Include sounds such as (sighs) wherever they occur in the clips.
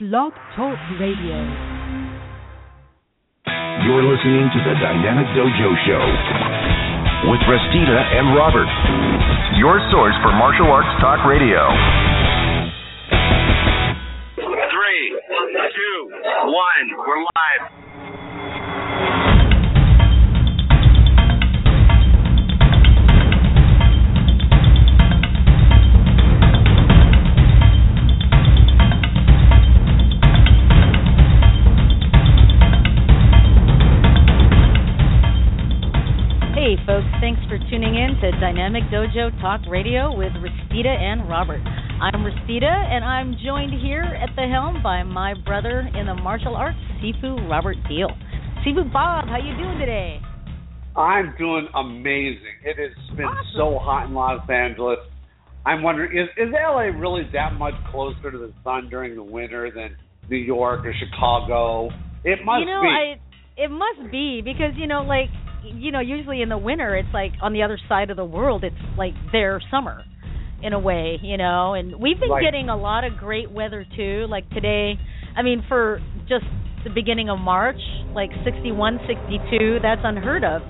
Blog Talk Radio. You're listening to the Dynamic Dojo Show with Restita and Robert. Your source for martial arts talk radio. Three, two, one. We're live. Hey, folks, thanks for tuning in to Dynamic Dojo Talk Radio with Restita and Robert. I'm Restita, and I'm joined here at the helm by my brother in the martial arts, Sifu Robert Deal. Sifu Bob, how you doing today? I'm doing amazing. It has been Awesome. so hot in Los Angeles. I'm wondering, is is LA really that much closer to the sun during the winter than New York or Chicago? It must be you know, be. I it must be because you know, like you know, usually in the winter it's like on the other side of the world. It's like their summer, in a way, you know. And we've been Right. getting a lot of great weather too. Like today, I mean, for just the beginning of March, like 61, 62, that's unheard of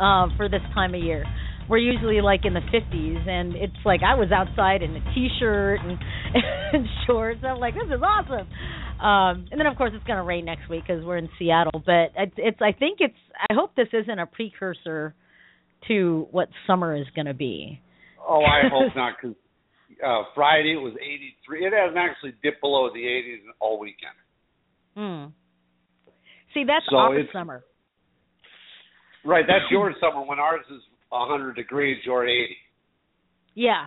uh, for this time of year. We're usually like in the 50s, and it's like I was outside in a t-shirt and, (laughs) and shorts. I'm like, this is awesome. Um, and then of course it's going to rain next week because we're in Seattle. But it's, it's I think it's I hope this isn't a precursor to what summer is going to be. oh, I (laughs) hope not, because uh, Friday it was 83. It hasn't actually dipped below the 80s all weekend. Hmm. See, that's So it's- summer. Right, that's your summer. When ours is 100 degrees, you're 80. Yeah,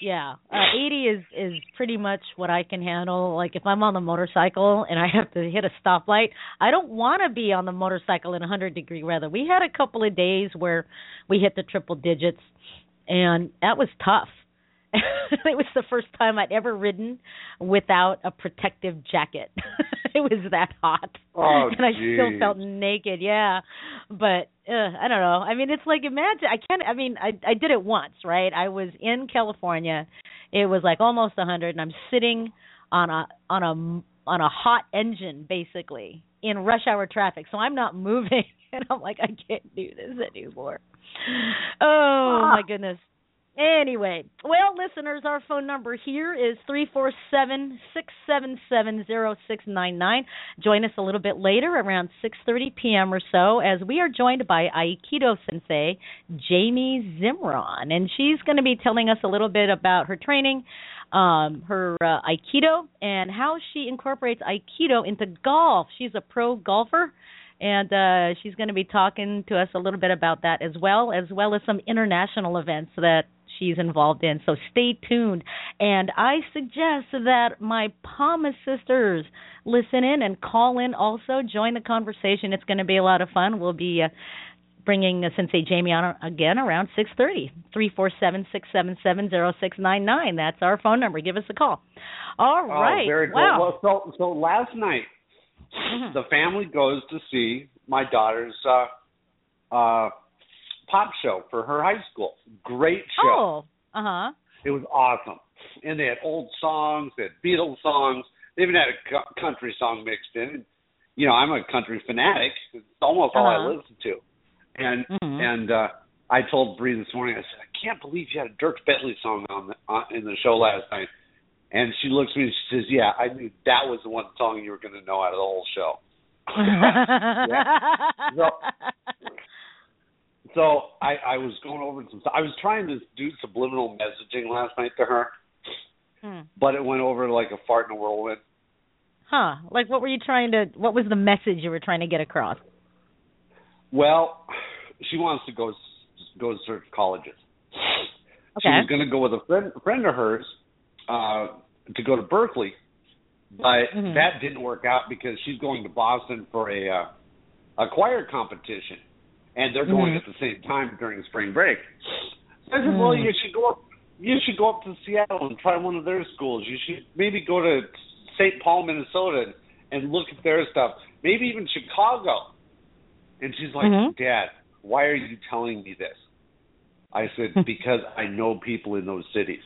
yeah. Uh, 80 is is pretty much what I can handle. Like if I'm on the motorcycle and I have to hit a stoplight, I don't want to be on the motorcycle in 100 degree weather. We had a couple of days where we hit the triple digits, and that was tough. (laughs) it was the first time I'd ever ridden without a protective jacket. (laughs) it was that hot. Oh, (laughs) and I still felt naked, yeah. But uh, I don't know. I mean, it's like imagine I can't I mean, I I did it once, right? I was in California. It was like almost a 100 and I'm sitting on a on a on a hot engine basically in rush hour traffic. So I'm not moving and I'm like I can't do this anymore. Oh, my goodness. Anyway, well, listeners, our phone number here is three four seven six seven seven zero six nine nine. Join us a little bit later, around 6:30 p.m. or so, as we are joined by Aikido Sensei Jamie Zimron, and she's going to be telling us a little bit about her training, um, her uh, Aikido, and how she incorporates Aikido into golf. She's a pro golfer and uh, she's going to be talking to us a little bit about that as well, as well as some international events that she's involved in. So stay tuned. And I suggest that my PAWMA sisters listen in and call in also, join the conversation. It's going to be a lot of fun. We'll be uh, bringing uh, Sensei Jamie on again around 6:30. 347-677-0699. That's our phone number. Give us a call. All right. Oh, very cool. Wow. Well, so so last night Mhm. the family goes to see my daughter's uh uh pop show for her high school. Great show. Oh. Uh-huh. It was awesome. And they had old songs, they had Beatles songs. They even had a co- country song mixed in. You know, I'm a country fanatic. It's almost all I Uh-huh. listen to. And Mhm. and uh I told Bree this morning. I said, I can't believe you had a Dierks Bentley song on the, on, in the show last night. And she looks at me and she says, "Yeah, I knew that was the one song you were going to know out of the whole show." (laughs) (laughs) So- So I, I was going over some. I was trying to do subliminal messaging last night to her, Hmm. but it went over like a fart in a whirlwind. Huh. Like what were you trying to what was the message you were trying to get across? Well, she wants to go go to certain colleges. She was going to go with a friend a friend of hers uh, to go to Berkeley, but Mhm. that didn't work out because she's going to Boston for a uh, a choir competition, and they're going Mhm. at the same time during spring break. So I said, well, Mm. you should go up. You should go up to Seattle and try one of their schools. You should maybe go to St. Paul, Minnesota, and, and look at their stuff. Maybe even Chicago. And she's like, Mhm. Dad, why are you telling me this? I said, (laughs) because I know people in those cities.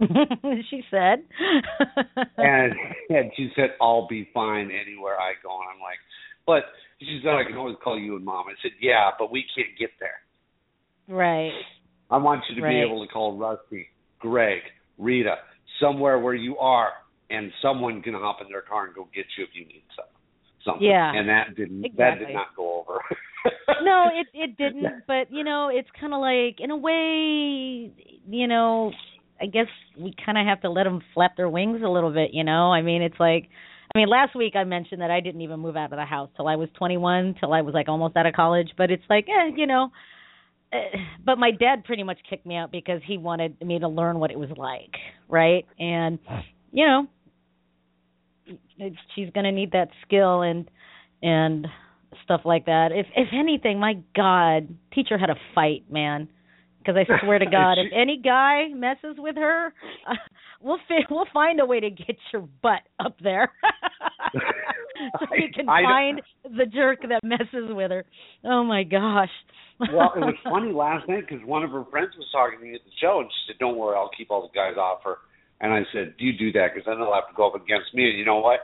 (laughs) she said. (laughs) and and she said, "I'll be fine anywhere I go." And I'm like, "But," she said, oh, "I can always call you and mom." I said, "Yeah, but we can't get there. right. I want you to Right. be able to call Rusty, Greg, Rita, somewhere where you are, and someone can hop in their car and go get you if you need some, something." Yeah. and that didn't that did not go over. (laughs) no, it it didn't. But you know, it's kind of like in a way, you know, I guess we kind of have to let them flap their wings a little bit. You know, I mean, it's like, I mean, last week I mentioned that I didn't even move out of the house till I was 21, till I was like almost out of college. But it's like, eh, you know. eh, But my dad pretty much kicked me out because he wanted me to learn what it was like, right? And you know, she's going to need that skill and and stuff like that. If if anything, my God, teach her how to fight, man. Because I swear to (laughs) God, if any guy messes with her, uh, (laughs) we'll fi- we'll find a way to get your butt up there, (laughs) so we can I- I find the jerk that messes with her. Oh my gosh. well, it was funny last night because one of her friends was talking to me at the show, and she said, "Don't worry, I'll keep all the guys off her." And I said, "Do you do that? Because then they'll have to go up against me." And you know what?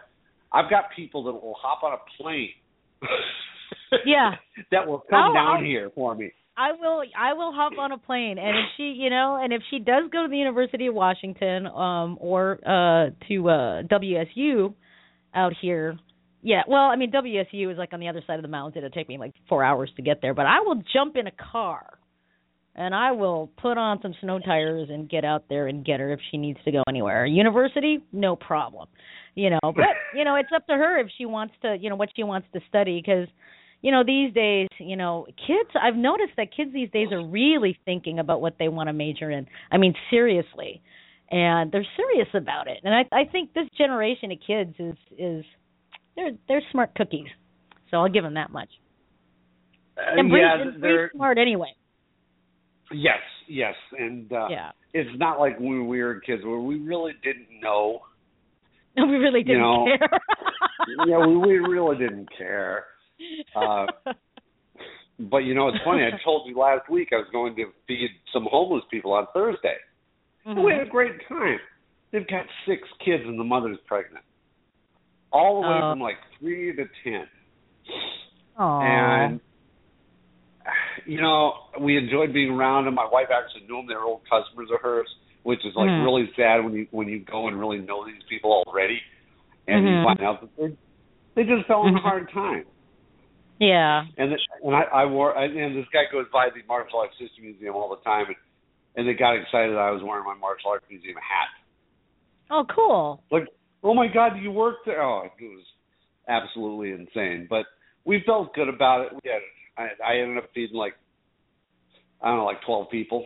I've got people that will hop on a plane. Yeah. that will come I'll- down I'll- here for me. I will I will hop on a plane and if she you know and if she does go to the University of Washington um or uh to uh WSU out here yeah well I mean WSU is like on the other side of the mountain. It'll take me like 4 hours to get there but I will jump in a car and I will put on some snow tires and get out there and get her if she needs to go anywhere. University no problem. You know but (laughs) you know it's up to her if she wants to you know what she wants to study cuz you know these days you know kids i've noticed that kids these days are really thinking about what they want to major in. I mean seriously. And they're serious about it. And i i think this generation of kids is is they're they're smart cookies. So i'll give them that much. Uh, and yeah, they're smart anyway. Yes, yes, and uh, yeah. it's not like when we were kids where we really didn't know. No, (laughs) we really didn't know, care. (laughs) Yeah, we, we really didn't care. Uh, but you know, it's funny. I told you last week I was going to feed some homeless people on Thursday. Mhm. We had a great time. They've got six kids and the mother's pregnant, all the way Oh. from like three to ten. Aw. And you know, we enjoyed being around them. My wife actually knew them; they were old customers of hers, which is like Mhm. really sad when you when you go and really know these people already, and Mhm. you find out that they they just fell on a Mhm. hard time. Yeah And the, and I, I wore I, and this guy goes by the martial arts history museum all the time, and and they got excited that I was wearing my martial arts museum hat. oh cool Like, oh my God, you work there? Oh, it was absolutely insane. But we felt good about it. We had I, I ended up feeding like I don't know, like twelve people.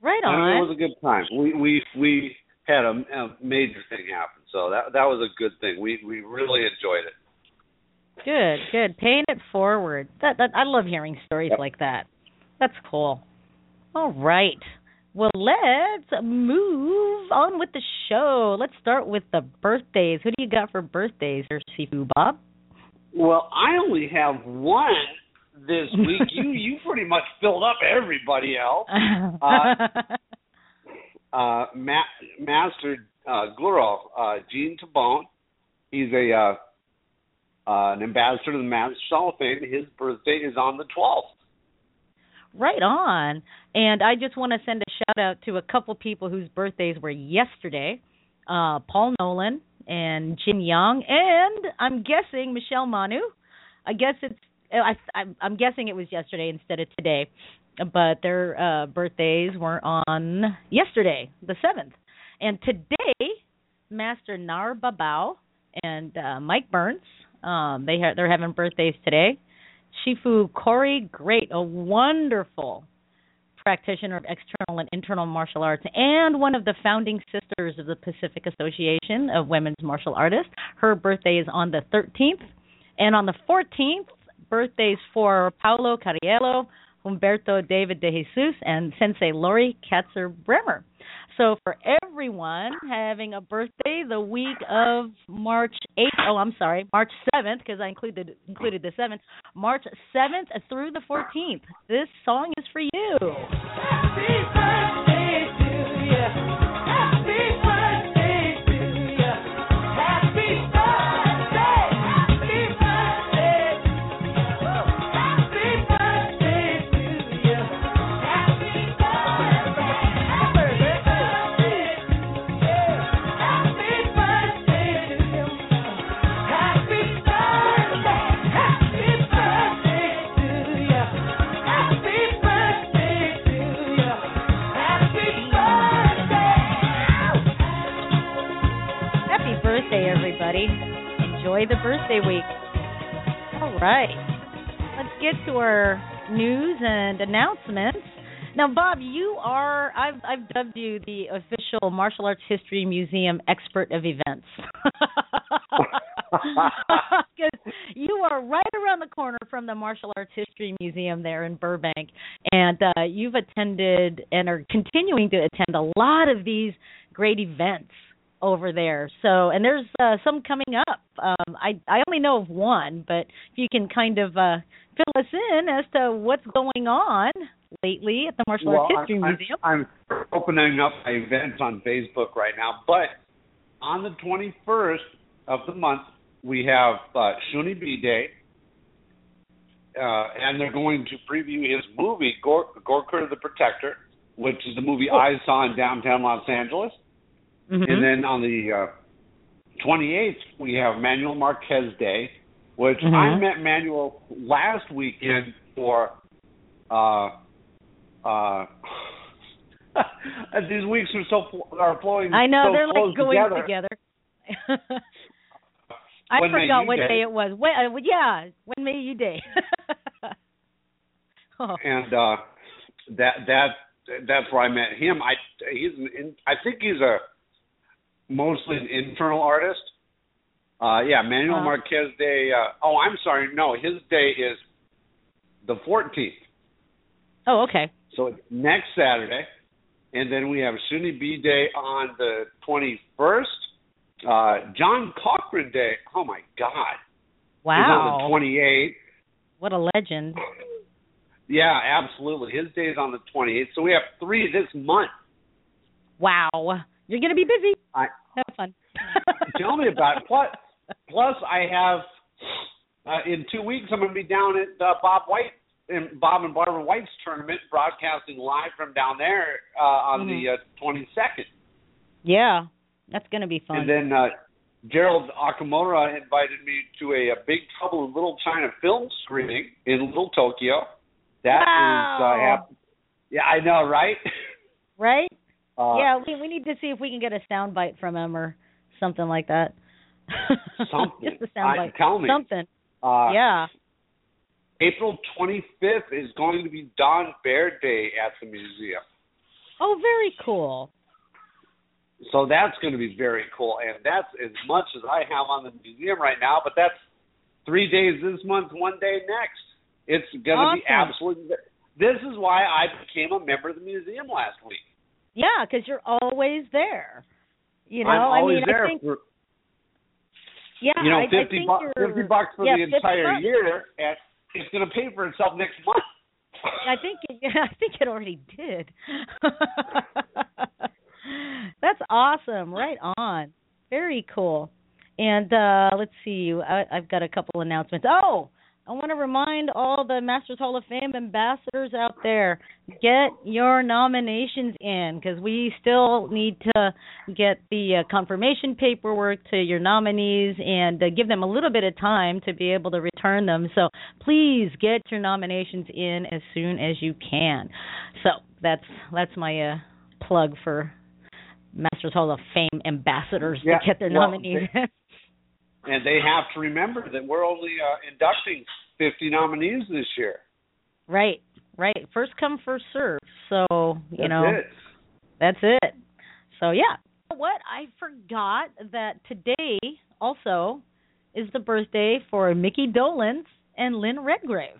right And on it was a good time. We we we had a, a major thing happen, so that that was a good thing. We we really enjoyed it. Good, good. Paying it forward. That, that I love hearing stories Yep. like that. That's cool. All right. Well, let's move on with the show. Let's start with the birthdays. Who do you got for birthdays, or Sifu Bob? Well, I only have one this (laughs) week. you you pretty much filled up everybody else. (laughs) Uh, Ma- Master uh, Guru, uh, Gene Tabone. He's a uh, uh, an ambassador to the Masters Hall of Fame. His birthday is on the 12th. right on. And I just want to send a shout out to a couple people whose birthdays were yesterday. Uh, Paul Nolan and Jin Young, and I'm guessing Michelle Manu. I guess it's I, I'm, I'm guessing it was yesterday instead of today, but their uh, birthdays were on yesterday, the seventh, and today, Master Nar Babao and uh, Mike Burns, um, they ha- they're having birthdays today. Shifu Corey, great, a wonderful practitioner of external and internal martial arts and one of the founding sisters of the Pacific Association of Women's Martial Artists. Her birthday is on the 13th. And on the 14th, birthdays for Paulo Cariello, Humberto David de Jesus, and Sensei Lori Katzer Bremer. So for everyone having a birthday the week of March 8th, oh I'm sorry, March 7th because I included included the 7th, March 7th through the 14th. This song is for you. Everybody. Enjoy the birthday week. All right. Let's get to our news and announcements. Now, Bob, you are I've I've dubbed you the official Martial Arts History Museum expert of events. (laughs) (laughs) Because you are right around the corner from the Martial Arts History Museum there in Burbank, and uh, you've attended and are continuing to attend a lot of these great events over there. So, and there's uh, some coming up. Um, I I only know of one, but if you can kind of uh, fill us in as to what's going on lately at the Martial well, Arts History I'm, Museum. I'm opening up my events on Facebook right now, but on the 21st of the month we have uh, Shuni B Day. Uh, and they're going to preview his movie, Gor- Gorker the Protector, which is the movie oh. I saw in downtown Los Angeles. Mm-hmm. And then on the uh, 28th, we have Manuel Marquez Day, which mm-hmm. I met Manuel last weekend for. Uh, uh, (laughs) these weeks are so are flowing. I know so they're like going together. together. (laughs) I when forgot what day. day it was. When, uh, yeah, when May You Day. (laughs) oh. And uh that that that's where I met him. I he's in, I think he's a mostly an internal artist. Uh, yeah, Manuel uh, Marquez Day. Uh, oh, I'm sorry. No, his day is the 14th. Oh, okay. So it's next Saturday, and then we have Shuni B Day on the 21st. Uh, John Cochran Day. Oh my God. Wow. on the 28th. What a legend. Yeah, absolutely. His day is on the 28th. So we have three this month. Wow. You're going to be busy. I, have fun. (laughs) Tell me about it. Plus, plus I have uh, in two weeks I'm going to be down at uh, Bob White and Bob and Barbara White's tournament, broadcasting live from down there uh, on mm-hmm. the uh, 22nd. Yeah, that's going to be fun. And then uh, Gerald Okamura invited me to a, a Big Trouble in Little China film screening in Little Tokyo. That wow. is, uh, yeah, I know, right? (laughs) Right? Uh, yeah, we we need to see if we can get a sound bite from him or something like that. (laughs) something. Just a sound bite. Tell me. Something. Uh, yeah. April 25th is going to be Don Bear Day at the museum. Oh, very cool. So that's going to be very cool, and that's as much as I have on the museum right now. But that's three days this month, one day next. It's going awesome. to be absolutely. This is why I became a member of the museum last week. Yeah, because you're always there. You know, I mean, there I think, for yeah, you know I, fifty I bucks fifty bucks for yeah, the entire bucks. year, and it's going to pay for itself next month. I think it, (laughs) I think it already did. (laughs) That's awesome. Right on. Very cool. And uh let's see. I, I've got a couple announcements. Oh, I want to remind all the Masters Hall of Fame ambassadors out there get your nominations in because we still need to get the uh, confirmation paperwork to your nominees and uh, give them a little bit of time to be able to return them. So please get your nominations in as soon as you can. So that's that's my uh, plug for Masters Hall of Fame ambassadors Yeah, to get their well, nominees. And they have to remember that we're only uh, inducting 50 nominees this year. Right, right? First come, first serve. So you That's know, it. that's it. So yeah. You know What I forgot that today also is the birthday for Mickey Dolenz and Lynn Redgrave.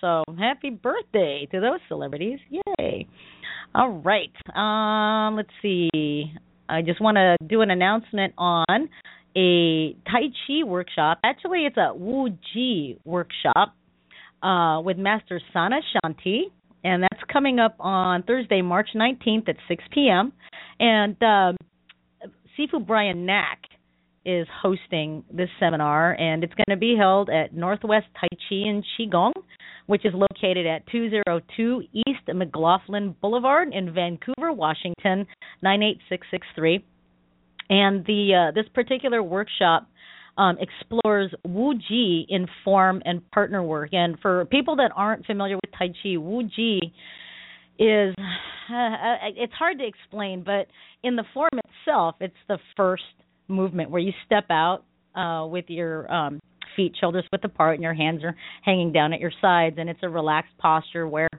So happy birthday to those celebrities! Yay! All right. Um, let's see. I just want to do an announcement on a Tai Chi workshop. Actually, it's a Wu Ji workshop uh, with Master Sana Shanti, and that's coming up on Thursday, March 19th at 6 p.m. And um, Sifu Brian Knack is hosting this seminar, and it's going to be held at Northwest Tai Chi in Qigong, which is located at 202 East McLoughlin Boulevard in Vancouver, Washington 98663. And the uh, this particular workshop um, explores Wu Ji in form and partner work. And for people that aren't familiar with Tai Chi, Wu Ji is (sighs) uh, it's hard to explain, but in the form itself, it's the first movement where you step out uh, with your um, feet shoulders width apart and your hands are hanging down at your sides, and it's a relaxed posture where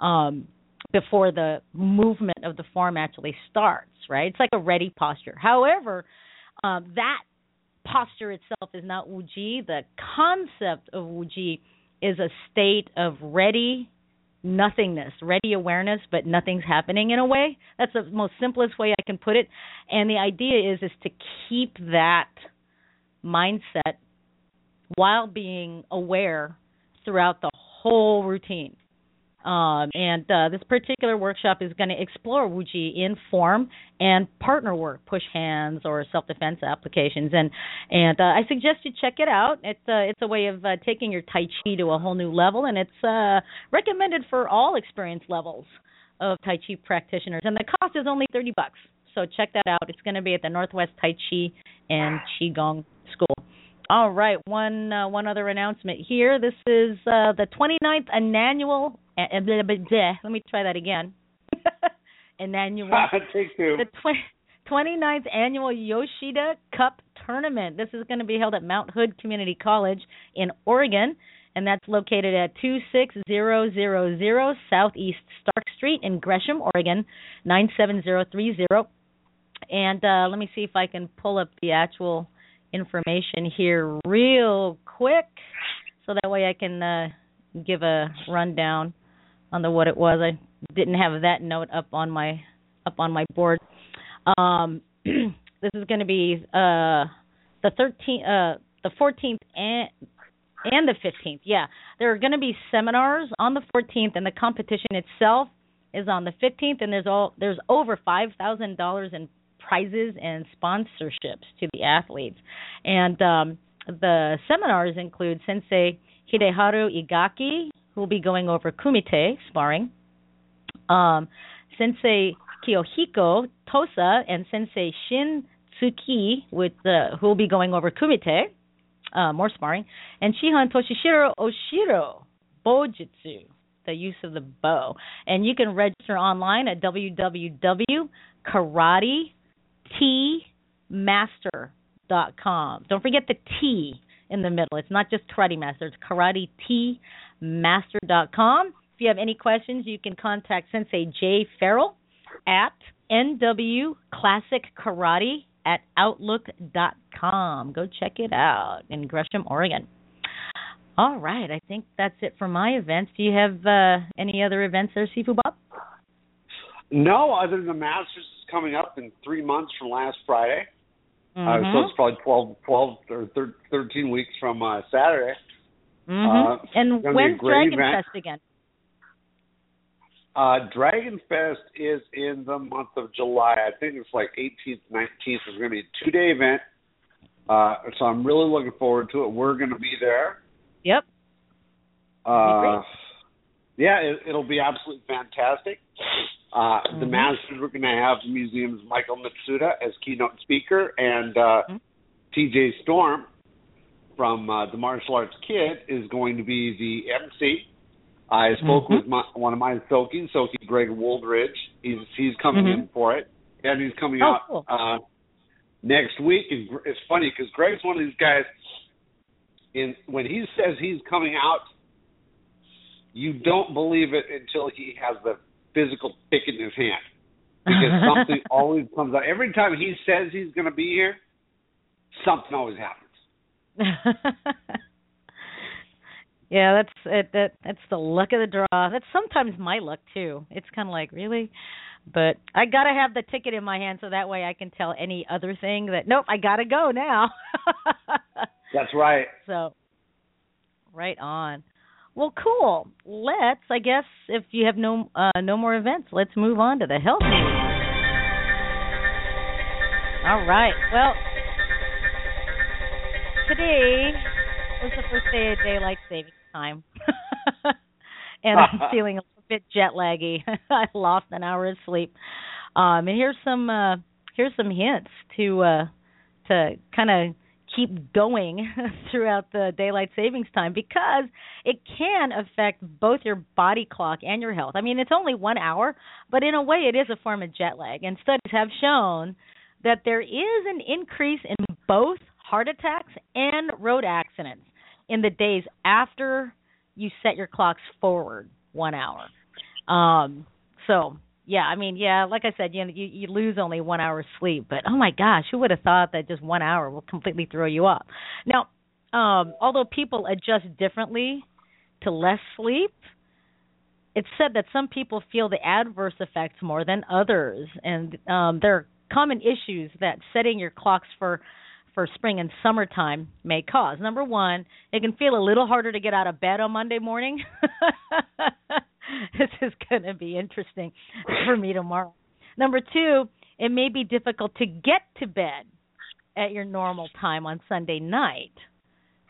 um, before the movement of the form actually starts. Right? It's like a ready posture. However, um, that posture itself is not wuji. The concept of wuji is a state of ready nothingness, ready awareness, but nothing's happening in a way. That's the most simplest way I can put it. And the idea is is to keep that mindset while being aware throughout the whole routine. Um, and uh, this particular workshop is going to explore Wuji in form and partner work, push hands or self-defense applications. And and uh, I suggest you check it out. It's uh, it's a way of uh, taking your Tai Chi to a whole new level, and it's uh, recommended for all experience levels of Tai Chi practitioners. And the cost is only thirty bucks. So check that out. It's going to be at the Northwest Tai Chi and Qigong School. All right, one uh, one other announcement here. This is uh, the 29th annual. Uh, blah, blah, blah. Let me try that again. An (laughs) annual. (laughs) Take two. The tw- 29th annual Yoshida Cup tournament. This is going to be held at Mount Hood Community College in Oregon, and that's located at 26000 Southeast Stark Street in Gresham, Oregon 97030. And uh, let me see if I can pull up the actual information here real quick, so that way I can uh, give a rundown on the what it was. I didn't have that note up on my up on my board. Um, (clears throat) this is going to be uh, the 13th, uh, the 14th, and and the 15th. Yeah, there are going to be seminars on the 14th, and the competition itself is on the 15th. And there's all there's over five thousand dollars in prizes and sponsorships to the athletes. And um, the seminars include Sensei Hideharu Igaki, who will be going over kumite sparring, um, Sensei Kiyohiko Tosa, and Sensei Shin Tsuki, with who will be going over kumite, uh, more sparring, and Shihan Toshihiro Oshiro, Bojutsu, the use of the bo. And you can register online at www.karatetmaster.com. Don't forget the T in the middle. It's not just Karate Master, it's karatetmaster.com. If you have any questions, you can contact Sensei Jay Farrell at NW Classic Karate at Outlook.com. Go check it out in Gresham, Oregon. All right, I think that's it for my events. Do you have uh, any other events there, Sifu Bob? No, other than the Masters coming up in three months from last Friday. Mm-hmm. Uh, so it's probably 12, 12 or thir- 13 weeks from uh, Saturday. Mm-hmm. Uh, and gonna be a when's Dragon event. Fest again? Uh, Dragon Fest is in the month of July. I think it's like 18th, 19th. It's going to be a two day event. Uh, so I'm really looking forward to it. We're going to be there. Yep. Uh. Yeah, it, it'll be absolutely fantastic. Uh, The Mhm. Masters, we're going to have the museum's Michael Matsuda as keynote speaker, and uh, Mhm. TJ Storm from uh, the Martial Arts Kid is going to be the MC. I spoke Mhm. with my, one of my Soke, Soke Greg Woldridge. He's he's coming Mhm. in for it, and he's coming Oh, out cool. uh, next week. And it's funny because Greg's one of these guys. In when he says he's coming out you don't believe it until he has the physical pick in his hand because (laughs) something always comes out. Every time he says he's going to be here, something always happens. (laughs) yeah, that's it. That that's the luck of the draw. That's sometimes my luck too. It's kind of like really, but I gotta have the ticket in my hand so that way I can tell any other thing that nope, I gotta go now. (laughs) that's right. So, right on. Well, cool. Let's, I guess, if you have no uh, no more events, let's move on to the health news. All right. Well, today was the first day of daylight savings time, (laughs) and I'm (laughs) feeling a little bit jet laggy. (laughs) I lost an hour of sleep. Um, and here's some uh, here's some hints to uh, to kind of keep going (laughs) throughout the daylight savings time because it can affect both your body clock and your health. I mean, it's only 1 hour, but in a way it is a form of jet lag. And studies have shown that there is an increase in both heart attacks and road accidents in the days after you set your clocks forward 1 hour. Um so yeah, I mean, yeah, like I said, you know, you, you lose only one hour sleep, but oh my gosh, who would have thought that just one hour will completely throw you off? Now, um, although people adjust differently to less sleep, it's said that some people feel the adverse effects more than others, and um, there are common issues that setting your clocks for for spring and summertime may cause. Number one, it can feel a little harder to get out of bed on Monday morning. (laughs) (laughs) this is going to be interesting for me tomorrow. Number two, it may be difficult to get to bed at your normal time on Sunday night,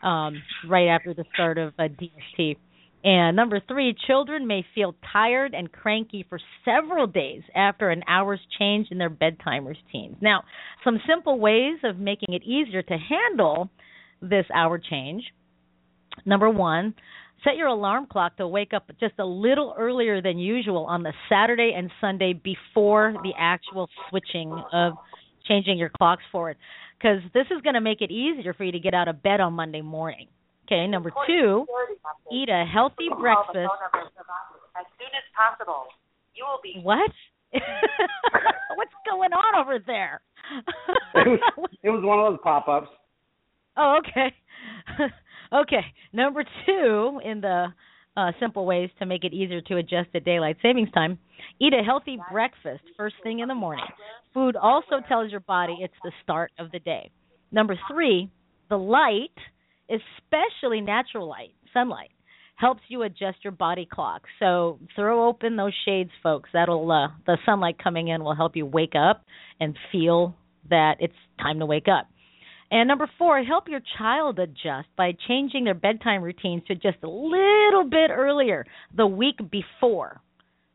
um, right after the start of a DST. And number three, children may feel tired and cranky for several days after an hour's change in their bedtime routines. Now, some simple ways of making it easier to handle this hour change. Number one, Set your alarm clock to wake up just a little earlier than usual on the Saturday and Sunday before the actual switching of changing your clocks forward. Because this is going to make it easier for you to get out of bed on Monday morning. Okay, number two, eat a healthy breakfast. As soon as possible. You will be. What? (laughs) What's going on over there? it, was, it was one of those pop ups. Oh, okay. (laughs) Okay, number two in the uh, simple ways to make it easier to adjust to daylight savings time, eat a healthy breakfast first thing in the morning. Food also tells your body it's the start of the day. Number three, the light, especially natural light, sunlight, helps you adjust your body clock. So throw open those shades, folks. That'll uh, the sunlight coming in will help you wake up and feel that it's time to wake up. And number four, help your child adjust by changing their bedtime routines to just a little bit earlier, the week before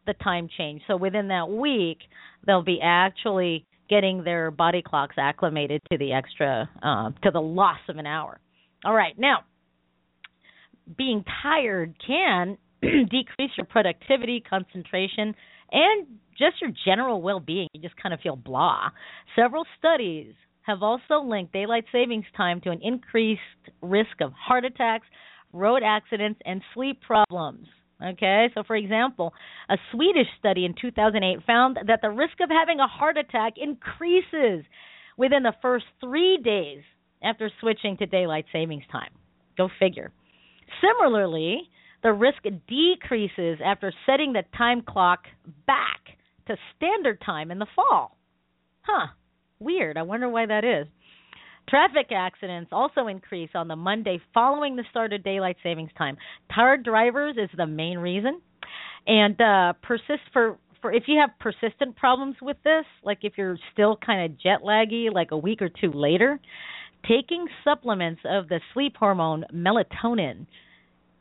the time change. So within that week, they'll be actually getting their body clocks acclimated to the extra, uh, to the loss of an hour. All right, now, being tired can (clears throat) decrease your productivity, concentration, and just your general well being. You just kind of feel blah. Several studies have also linked daylight savings time to an increased risk of heart attacks, road accidents, and sleep problems. Okay, so for example, a Swedish study in 2008 found that the risk of having a heart attack increases within the first three days after switching to daylight savings time. Go figure. Similarly, the risk decreases after setting the time clock back to standard time in the fall. Huh. Weird. I wonder why that is. Traffic accidents also increase on the Monday following the start of daylight savings time. Tired drivers is the main reason, and uh, persist for for if you have persistent problems with this, like if you're still kind of jet laggy, like a week or two later, taking supplements of the sleep hormone melatonin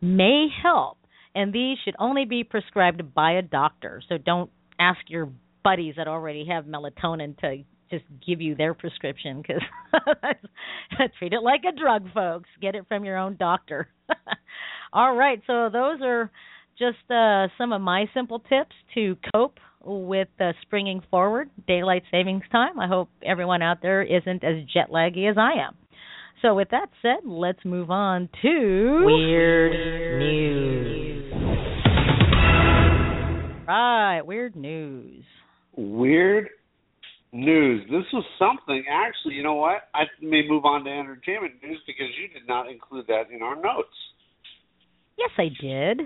may help, and these should only be prescribed by a doctor. So don't ask your buddies that already have melatonin to just give you their prescription because (laughs) treat it like a drug, folks. Get it from your own doctor. (laughs) All right, so those are just uh, some of my simple tips to cope with uh, springing forward daylight savings time. I hope everyone out there isn't as jet laggy as I am. So, with that said, let's move on to weird news. right, weird news. Weird news. This was something. Actually, you know what? I may move on to entertainment news because you did not include that in our notes. Yes, I did.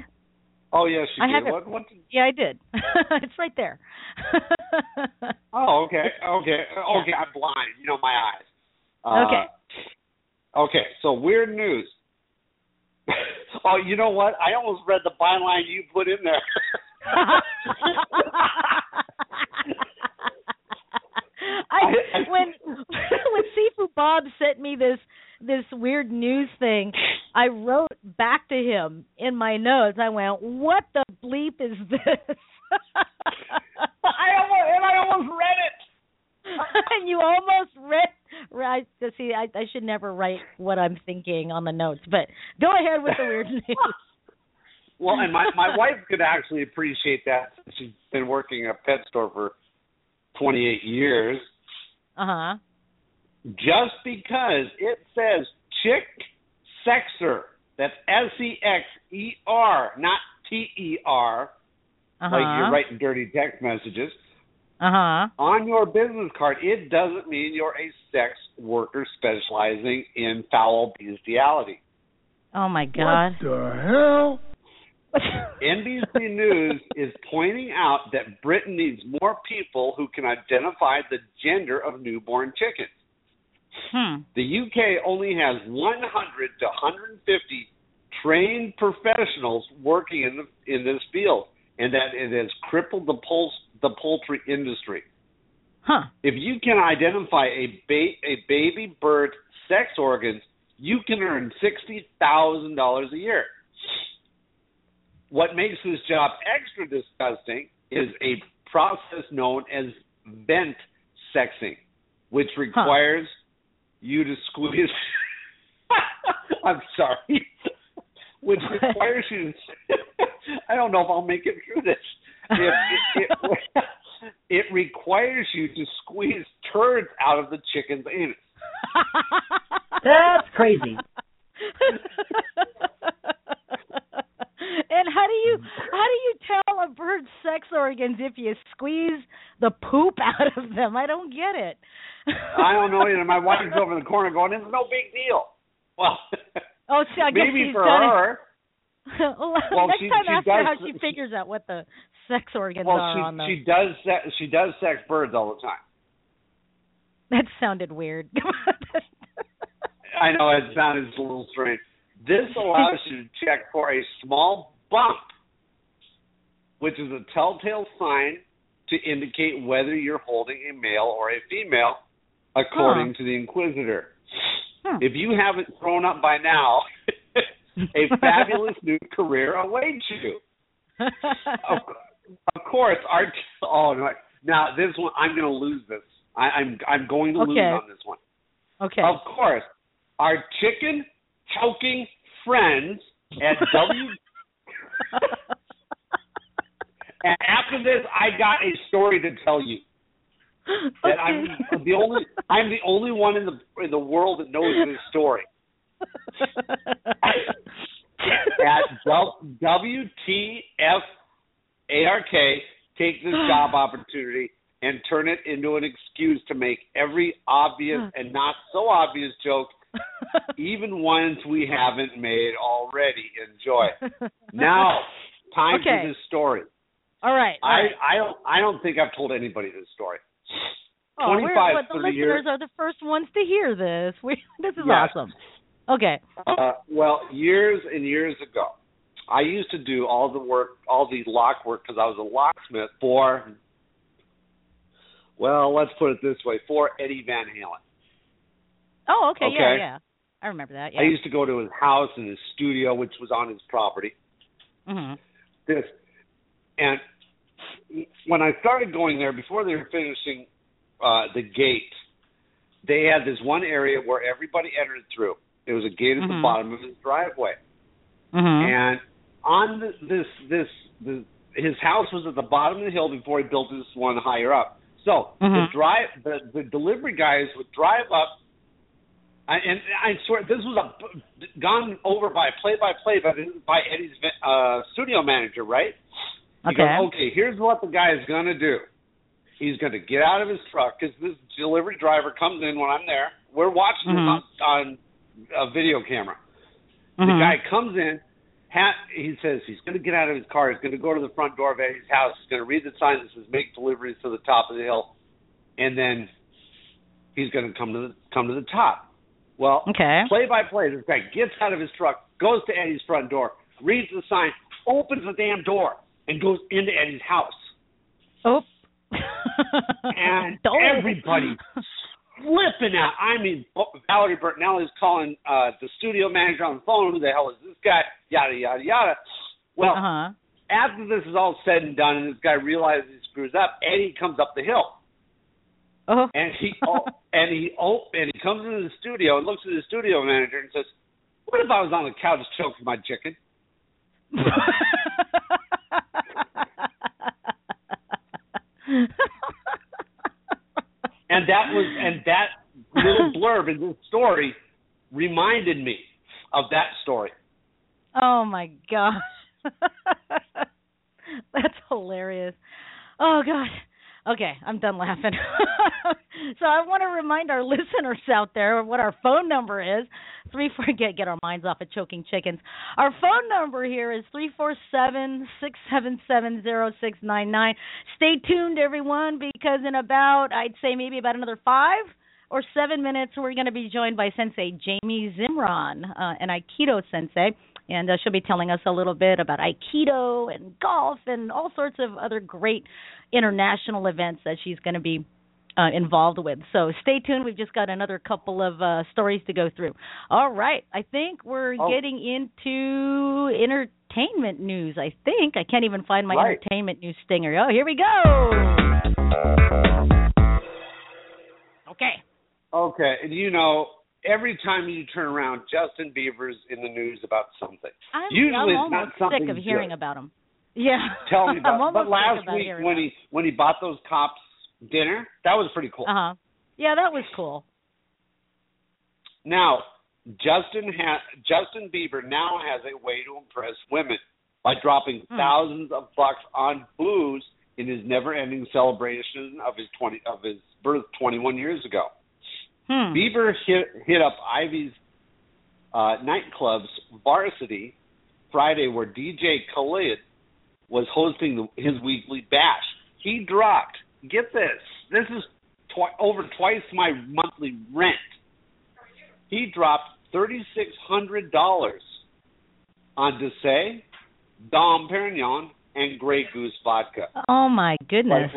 Oh yes, you I did. What? What? Did, Yeah, I did. (laughs) it's right there. (laughs) oh, okay, okay, okay. I'm blind. You know my eyes. Uh, Okay. Okay. So weird news. (laughs) oh, you know what? I almost read the byline you put in there. I (laughs) when (laughs) when Sifu Bob sent me this this weird news thing, I wrote back to him in my notes. I went, "What the bleep is this?" (laughs) I almost and I almost read it. and you almost read right. See, I, I should never write what I'm thinking on the notes, but go ahead with the weird news. Well, and my my wife could actually appreciate that. She's been working at a pet store for 28 years. Uh huh. Just because it says chick sexer, that's S E X E R, not T E R, like you're writing dirty text messages. Uh huh. On your business card, it doesn't mean you're a sex worker specializing in fowl bestiality. Oh my God. What the hell? NBC News is pointing out that Britain needs more people who can identify the gender of newborn chickens. Hmm. The UK only has 100 to 150 trained professionals working in the in this field, and that it has crippled the pulse the poultry industry. Huh. If you can identify a ba- a baby bird sex organs, you can earn sixty thousand dollars a year. What makes this job extra disgusting is a process known as vent sexing, which requires you to squeeze. (laughs) I'm sorry. Which requires you. To, (laughs) I don't know if I'll make it through this. It, it, it, it requires you to squeeze turds out of the chicken's anus. (laughs) That's crazy. And how do you mm. how do you tell a bird's sex organs if you squeeze the poop (laughs) out of them? I don't get it. I don't know either. My wife's (laughs) over in the corner going, "It's no big deal." Well, (laughs) Oh, see, I guess maybe she's for done her. well, Well, next she- time she ask her how she figures out what the sex organs Well, are she on them. she does se- she does sex birds all the time. That sounded weird. I know it sounded a little strange. This (laughs) allows you to check for a small bump, which is a telltale sign to indicate whether you're holding a male or a female, according to the Inquisitr. If you haven't thrown up by now, (laughs) a fabulous new career awaits you. (laughs) Of, of course, our oh no, now this one I'm going to lose this. I, I'm I'm going to lose on this one. Okay. Of course, our chicken choking friends at W. (laughs) and after this, I got a story to tell you. That I'm the only I'm the only one in the in the world that knows this story. At WTFARK, take this (gasps) job opportunity and turn it into an excuse to make every obvious and not so obvious joke, (laughs) even ones we haven't made already. Enjoy. (laughs) Now, time Okay. for this story. all right. all I right. I don't I don't think I've told anybody this story. Oh, 25, what, the listeners years. are the first ones to hear this. (laughs) We, this is Yes. awesome. Okay. Uh, well, years and years ago, I used to do all the work, all the lock work, because I was a locksmith for. Well, let's put it this way: for Eddie Van Halen. Oh, okay. Yeah, Okay. yeah. I remember that. Yeah. I used to go to his house and his studio, which was on his property. hmm This, and when I started going there, before they were finishing uh, the gate, they had this one area where everybody entered through. There was a gate at the Mhm. bottom of his driveway. hmm And on the, this this the his house was at the bottom of the hill before he built this one higher up. So the Mhm. drive the the delivery guys would drive up, I, and I swear this was a gone over by play by play by by Eddie's uh, studio manager, right? Okay. goes, okay, here's what the guy is going to do. He's going to get out of his truck because this delivery driver comes in when I'm there. We're watching Mhm. this on, on a video camera. The Mhm. guy comes in. Ha- he says he's going to get out of his car. He's going to go to the front door of Eddie's house. He's going to read the sign that says "Make deliveries to the top of the hill," and then he's going to come to the come to the top. Well, Okay. play by play, this guy gets out of his truck, goes to Eddie's front door, reads the sign, opens the damn door, and goes into Eddie's house. Oh. And (laughs) Don't. everybody flipping out. I mean, Valerie Bertinelli is calling uh, the studio manager on the phone. Who the hell is this guy? Yada yada yada. Well, uh-huh. after this is all said and done, and this guy realizes he screws up, Eddie comes up the hill. Oh. And he oh, and he oh, and he comes into the studio and looks at the studio manager and says, "What if I was on the couch choking my chicken?" And that was and that little (laughs) blurb in this story reminded me of that story. Oh my gosh. (laughs) That's hilarious. Oh god. Okay, I'm done laughing. (laughs) so I want to remind our (laughs) listeners out there what our phone number is. Three four get get our minds off of choking chickens. Our phone number here is three four seven six seven seven zero six nine nine. Stay tuned, everyone, because in about I'd say maybe about another five or seven minutes, we're going to be joined by Sensei Jamie Zimron, uh, an Aikido sensei, and uh, she'll be telling us a little bit about Aikido and golf and all sorts of other great international events that she's going to be uh, involved with. So stay tuned. We've just got another couple of uh, stories to go through. All right, I think we're Oh. getting into entertainment news. I think I can't even find my Right. entertainment news stinger. Oh, here we go. Okay. Okay, and you know, every time you turn around, Justin Bieber's in the news about something. I'm, Usually I'm it's almost not something sick of hearing good. about him. Yeah. Tell me (laughs) I'm about. but last about week when he when he bought those cops dinner, that was pretty cool. Uh huh. Yeah, that was cool. Now, Justin ha- Justin Bieber now has a way to impress women by dropping Hmm. thousands of bucks on booze in his never-ending celebration of his twenty of his birth 21 years ago. Hmm. Bieber hit hit up Ivy's uh, nightclub's Varsity Friday, where DJ Khaled was hosting the, his weekly bash. He dropped. Get this. This is twi- over twice my monthly rent. He dropped thirty six hundred dollars on D'Ussé, Dom Perignon, and Grey Goose vodka. Oh my goodness.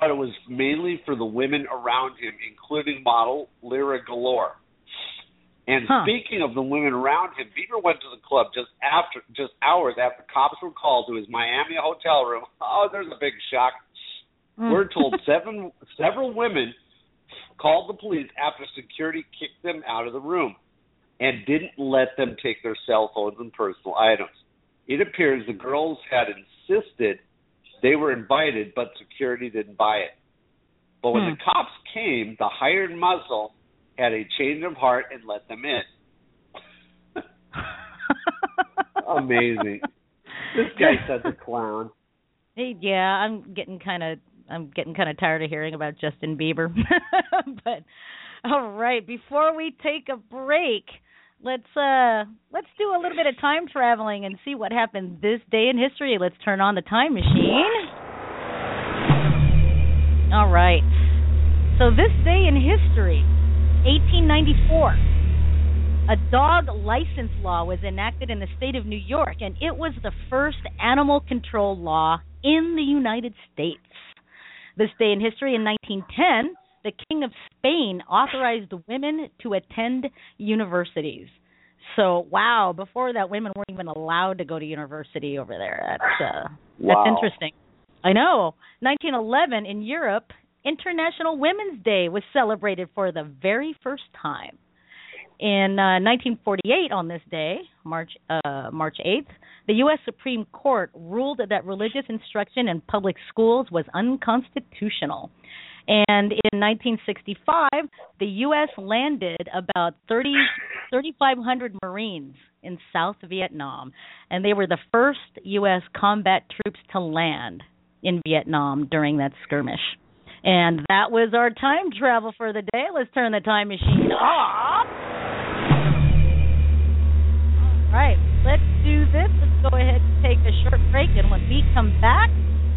But it was mainly for the women around him, including model Lira Galore. And Huh. speaking of the women around him, Bieber went to the club just after, just hours after cops were called to his Miami hotel room. (laughs) Oh, there's a big shock. Mm. We're told (laughs) seven, several women called the police after security kicked them out of the room and didn't let them take their cell phones and personal items. It appears the girls had insisted they were invited, but security didn't buy it. But when Hmm. the cops came, the hired muscle had a change of heart and let them in. (laughs) Amazing. This guy's such a clown. Hey, yeah, I'm getting kind of I'm getting kind of tired of hearing about Justin Bieber. (laughs) but all right, before we take a break, let's uh let's do a little bit of time traveling and see what happened this day in history. Let's turn on the time machine. All right. So this day in history, 1894. A dog license law was enacted in the state of New York, and it was the first animal control law in the United States. This day in history, in 1910, the King of Spain authorized women to attend universities. So, wow, before that, women weren't even allowed to go to university over there. That's uh, that's interesting. I know. 1911 in Europe, International Women's Day was celebrated for the very first time. In uh, 1948, on this day, March uh, March 8th, the U.S. Supreme Court ruled that religious instruction in public schools was unconstitutional. And in 1965, the U.S. landed about 30 3,500 Marines in South Vietnam, and they were the first U.S. combat troops to land in Vietnam during that skirmish. And that was our time travel for the day. Let's turn the time machine off. All right, let's do this. Let's go ahead and take a short break, and when we come back,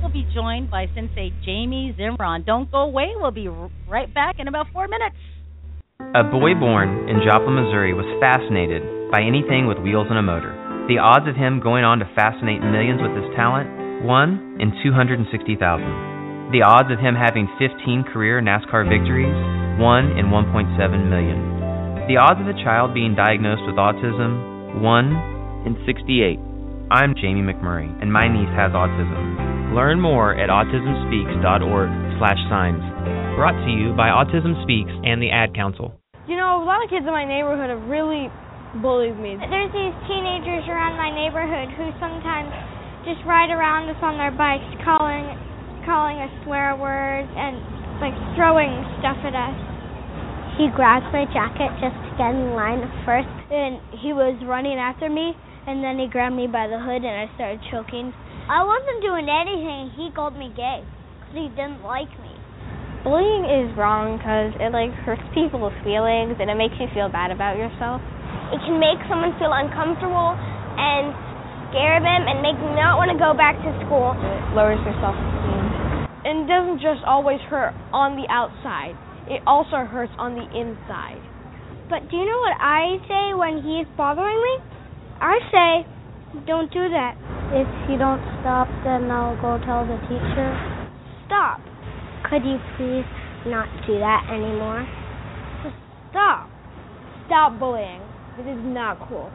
we'll be joined by Sensei Jamie Zimron. Don't go away. We'll be right back in about four minutes. A boy born in Joplin, Missouri was fascinated by anything with wheels and a motor. The odds of him going on to fascinate millions with his talent? 1 in 260,000. The odds of him having 15 career NASCAR victories? 1 in 1.7 million. The odds of a child being diagnosed with autism? 1 in 68. I'm Jamie McMurray, and my niece has autism. Learn more at autismspeaks.org slash signs. Brought to you by Autism Speaks and the Ad Council. You know, a lot of kids in my neighborhood have really bullied me. There's these teenagers around my neighborhood who sometimes just ride around us on their bikes calling calling us swear words and like throwing stuff at us. He grabbed my jacket just to get in line first and he was running after me and then he grabbed me by the hood and I started choking. I wasn't doing anything. He called me gay because he didn't like me. Bullying is wrong because it like hurts people's feelings and it makes you feel bad about yourself. It can make someone feel uncomfortable and scare them and make them not want to go back to school. It lowers their self-esteem. And it doesn't just always hurt on the outside. It also hurts on the inside. But do you know what I say when he's bothering me? I say, don't do that. If you don't stop, then I'll go tell the teacher. Stop. Could you please not do that anymore? Just stop. Stop bullying. This is not cool.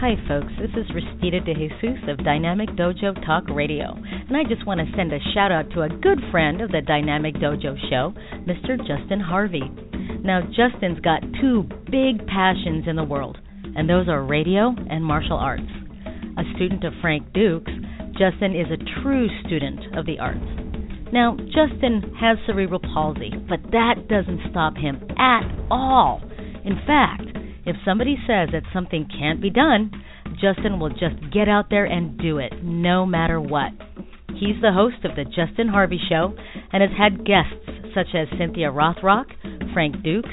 Hi, folks. This is Restita De Jesus of Dynamic Dojo Talk Radio. And I just want to send a shout out to a good friend of the Dynamic Dojo show, Mr. Justin Harvey. Now, Justin's got two big passions in the world, and those are radio and martial arts. A student of Frank Dux, Justin is a true student of the arts. Now, Justin has cerebral palsy, but that doesn't stop him at all. In fact, if somebody says that something can't be done, Justin will just get out there and do it, no matter what. He's the host of The Justin Harvey Show and has had guests such as Cynthia Rothrock, Frank Dux,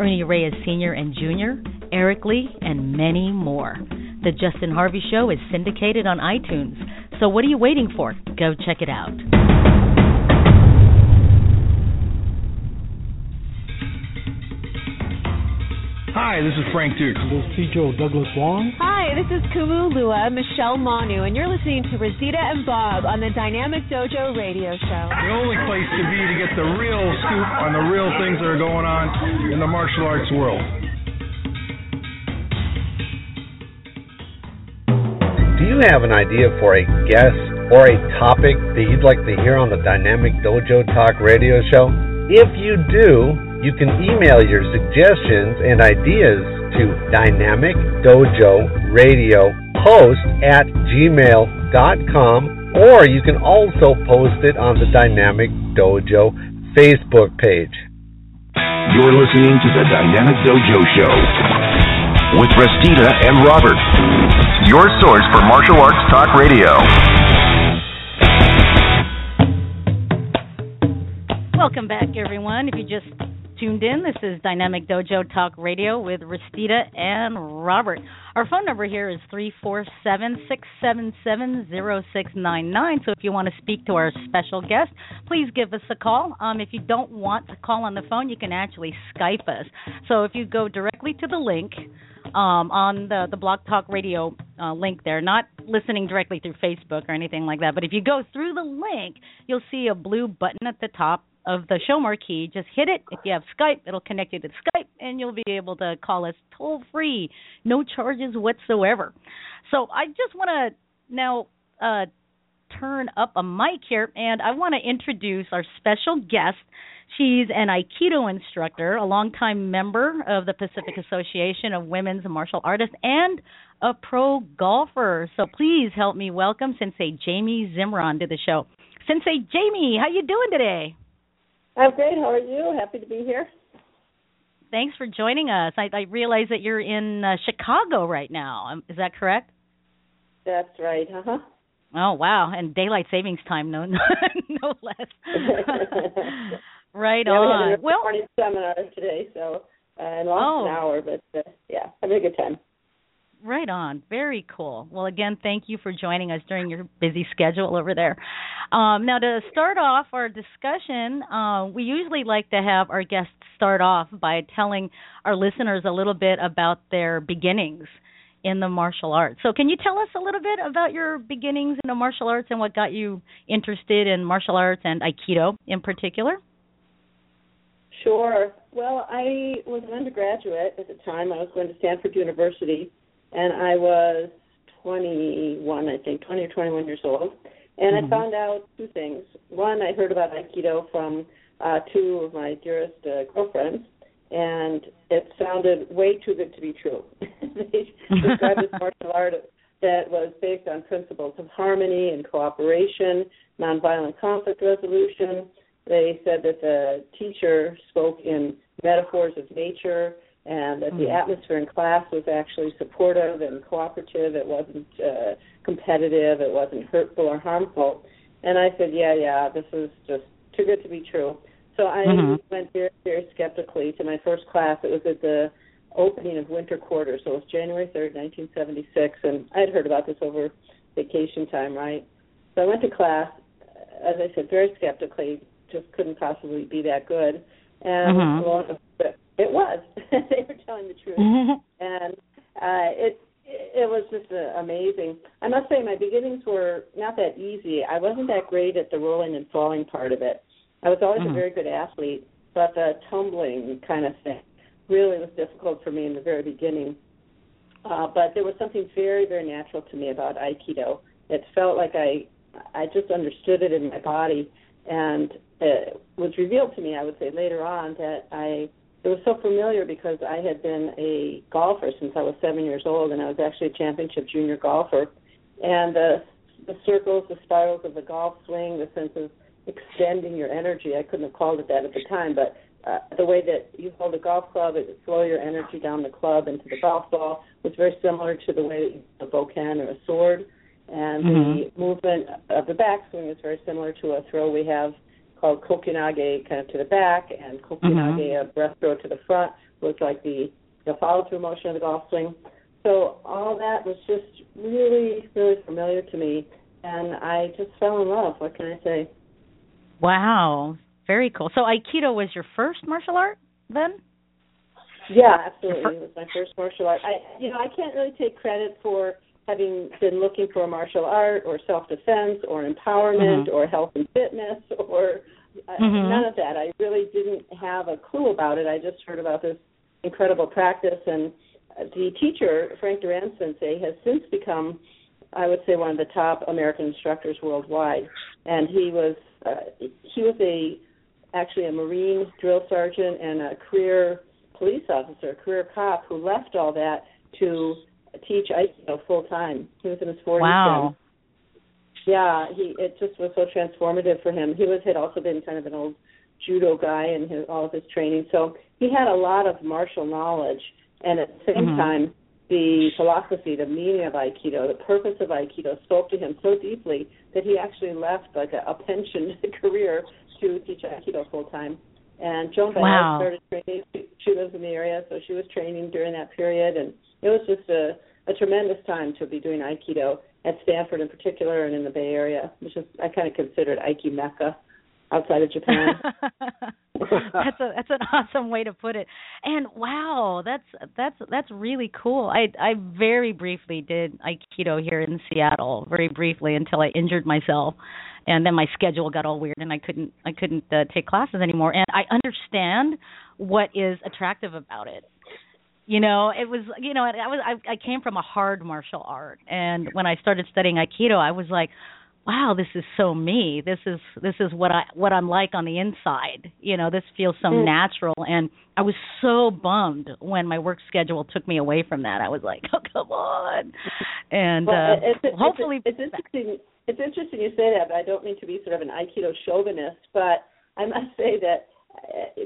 Ernie Reyes Sr. and Jr., Eric Lee, and many more. The Justin Harvey Show is syndicated on iTunes, so what are you waiting for? Go check it out. Hi, this is Frank Dux. This is Joe Douglas Wong. Hi, this is Kumu Lua Michelle Manu, and you're listening to Restita and Bob on the Dynamic Dojo Radio Show. The only place to be to get the real scoop on the real things that are going on in the martial arts world. Do you have an idea for a guest or a topic that you'd like to hear on the Dynamic Dojo Talk radio show? If you do, you can email your suggestions and ideas to Dynamic Dojo Radio Post at gmail.com or you can also post it on the Dynamic Dojo Facebook page. You're listening to the Dynamic Dojo Show with Restita and Robert. Your source for martial arts talk radio. Welcome back, everyone. If you just tuned in, this is Dynamic Dojo Talk Radio with Restita and Robert. Our phone number here is three four seven six seven seven zero six nine nine. So if you want to speak to our special guest, please give us a call. Um, if you don't want to call on the phone, you can actually Skype us. So if you go directly to the link um, on the the Blog Talk Radio uh, link there, not listening directly through Facebook or anything like that, but if you go through the link, you'll see a blue button at the top of the show marquee. Just hit it. If you have Skype, it'll connect you to Skype, and you'll be able to call us toll free, no charges whatsoever. So I just want to now uh, turn up a mic here, and I want to introduce our special guest. She's an Aikido instructor, a longtime member of the Pacific Association of Women's Martial Artists, and a pro golfer. So please help me welcome Sensei Jamie Zimron to the show. Sensei Jamie, how you doing today? I'm great. How are you? Happy to be here. Thanks for joining us. I, I realize that you're in uh, Chicago right now. Um, is that correct? That's right. Uh huh. Oh wow! And daylight savings time, no, (laughs) no, no less. (laughs) right yeah, on. We had a well, morning seminar today, so uh, and lost Oh. an hour, but uh, yeah, having a good time. Right on. Very cool. Well, again, thank you for joining us during your busy schedule over there. Um, now, to start off our discussion, uh, we usually like to have our guests start off by telling our listeners a little bit about their beginnings in the martial arts. So, can you tell us a little bit about your beginnings in the martial arts and what got you interested in martial arts and Aikido in particular? Sure. Well, I was an undergraduate at the time. I was going to Stanford University, and I was 21, I think, 20 or 21 years old. And Mhm. I found out two things. One, I heard about Aikido from uh, two of my dearest uh, girlfriends, and it sounded way too good to be true. (laughs) they described this (laughs) martial art that was based on principles of harmony and cooperation, nonviolent conflict resolution. They said that the teacher spoke in metaphors of nature and that the Mhm. atmosphere in class was actually supportive and cooperative. It wasn't uh, competitive. It wasn't hurtful or harmful. And I said, yeah, yeah, this is just too good to be true. So I Mhm. went very, very skeptically to my first class. It was at the opening of winter quarters, so it was January 3rd, 1976, and I had heard about this over vacation time, right? So I went to class, as I said, very skeptically, just couldn't possibly be that good. And Mhm. and behold, it was. (laughs) they were telling the truth. (laughs) And uh, it it was just uh, amazing. I must say, my beginnings were not that easy. I wasn't that great at the rolling and falling part of it. I was always Mhm. a very good athlete, but the tumbling kind of thing really was difficult for me in the very beginning. Uh, but there was something very, very natural to me about Aikido. It felt like I, I just understood it in my body, and it was revealed to me. I would say later on that I, it was so familiar because I had been a golfer since I was seven years old, and I was actually a championship junior golfer. And the, the circles, the spirals of the golf swing, the sense of extending your energy. I couldn't have called it that at the time, but uh, the way that you hold a golf club, it flow your energy down the club into the golf ball was very similar to the way that you use a bokken or a sword. And Mhm. the movement of the backswing is very similar to a throw we have called kokyunage, kind of to the back, and kokyunage, mm-hmm. a breath throw to the front, was like the, the follow through motion of the golf swing. So all that was just really, really familiar to me, and I just fell in love. What can I say? Wow, very cool. So Aikido was your first martial art then? Yeah, absolutely. It was my first martial art. I, you know, I can't really take credit for having been looking for a martial art or self-defense or empowerment Mhm. or health and fitness (laughs) or uh, Mhm. none of that. I really didn't have a clue about it. I just heard about this incredible practice, and uh, the teacher, Frank Doran Sensei, has since become, I would say, one of the top American instructors worldwide. And he was uh, he was a actually a Marine drill sergeant and a career police officer, a career cop who left all that to teach Aikido full time. He was in his 40s. Wow. then. Yeah, he it just was so transformative for him. He was had also been kind of an old judo guy in his, all of his training, so he had a lot of martial knowledge. And at the same Mhm. time, the philosophy, the meaning of Aikido, the purpose of Aikido spoke to him so deeply that he actually left like a, a pensioned (laughs) career to teach Aikido full time. And Joan Baez Wow. started training. She, she lives in the area, so she was training during that period, and it was just a, a tremendous time to be doing Aikido at Stanford in particular, and in the Bay Area, which is I kind of considered Aiki Mecca outside of Japan. (laughs) that's a that's an awesome way to put it. And wow, that's that's that's really cool. I I very briefly did aikido here in Seattle, very briefly until I injured myself. And then my schedule got all weird and I couldn't I couldn't uh, take classes anymore. And I understand what is attractive about it. You know, it was you know, I was I I came from a hard martial art and when I started studying aikido, I was like wow this is so me this is this is what i what i'm like on the inside you know this feels so Mm. natural and i was so bummed when my work schedule took me away from that i was like (laughs) oh come on and well, uh it's, it's, hopefully it's, it's interesting. It's interesting you say that, but I don't mean to be sort of an Aikido chauvinist. But I must (laughs) say that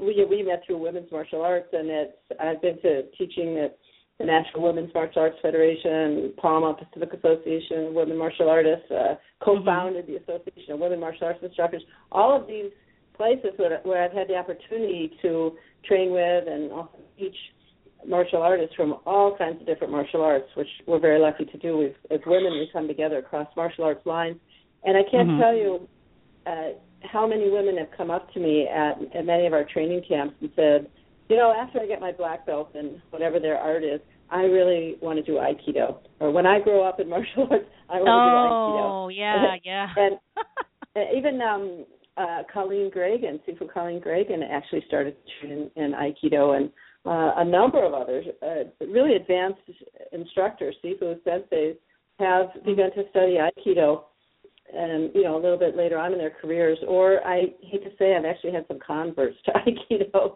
we we met through women's martial arts, and it's I've been to teaching at the National Women's Martial Arts Federation, PAWMA Pacific Association of Women Martial Artists, uh, co-founded the Association of Women Martial Arts Instructors. All of these places where, where I've had the opportunity to train with and also teach martial artists from all kinds of different martial arts, which we're very lucky to do. We've, as women, we come together across martial arts lines, and I can't Mhm. tell you uh, how many women have come up to me at, at many of our training camps and said, you know, after I get my black belt in whatever their art is, I really want to do Aikido. Or when I grow up in (laughs) martial arts, I want Oh, to do Aikido. Oh, yeah, (laughs) yeah. and (laughs) uh, even um uh Colleen Gragen, Sifu Colleen Gragen actually started training in Aikido and uh, a number of others, uh, really advanced instructors, Sifu senseis, have begun to study Aikido and you know a little bit later on in their careers. Or i hate to say i've actually had some converts to (laughs) aikido.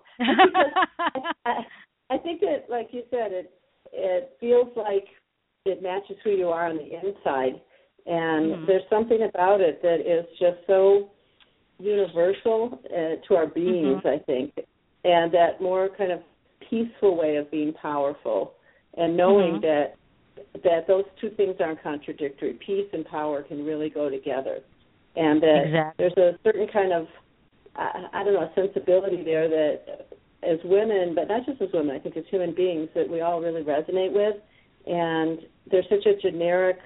I, (laughs) I think that like you said it it feels like it matches who you are on the inside. And Mhm. there's something about it that is just so universal uh, to our beings i think. And that more kind of peaceful way of being powerful. And knowing Mhm. that that those two things aren't contradictory. Peace and power can really go together, and that Exactly. there's a certain kind of I, I don't know sensibility there that as women, but not just as women, I think as human beings that we all really resonate with, and there's such a generic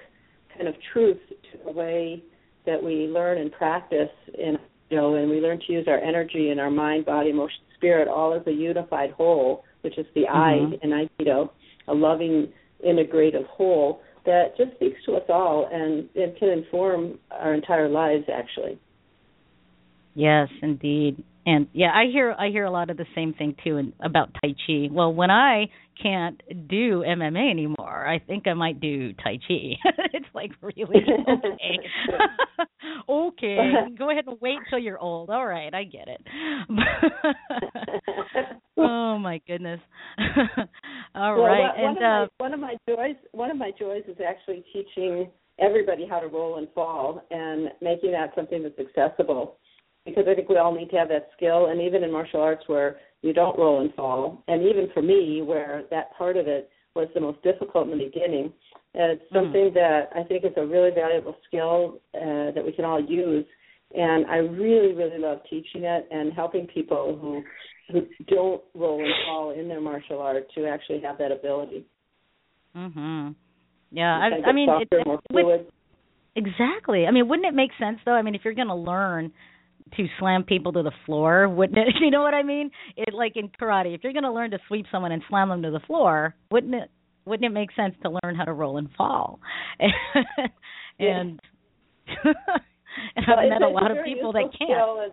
kind of truth to the way that we learn and practice in you know, and we learn to use our energy and our mind, body, emotion, spirit all as a unified whole, which is the I Mhm. in Aikido, a loving integrative whole that just speaks to us all and it can inform our entire lives actually. Yes, indeed. And yeah, I hear I hear a lot of the same thing too in, about Tai Chi. Well, when I can't do MMA anymore, I think I might do Tai Chi. (laughs) it's like really (laughs) okay. (laughs) okay, go ahead and wait till you're old. All right, I get it. oh my goodness. All well, right, one, and one, uh my, one of my joys one of my joys is actually teaching everybody how to roll and fall and making that something that's accessible because I think we all need to have that skill and even in martial arts where you don't roll and fall and even for me where that part of it was the most difficult in the beginning it's something that I think is a really valuable skill uh, that we can all use and I really really love teaching it and helping people who who don't roll and fall in their martial art to actually have that ability. mhm. Yeah, I, I mean, softer, it, more with, fluid. Exactly. I mean, wouldn't it make sense though? I mean, if you're going to learn to slam people to the floor, wouldn't it? (laughs) You know what I mean? It like in karate, if you're going to learn to sweep someone and slam them to the floor, wouldn't it? Wouldn't it make sense to learn how to roll and fall? (laughs) and (laughs) and I've met a lot of people that can't.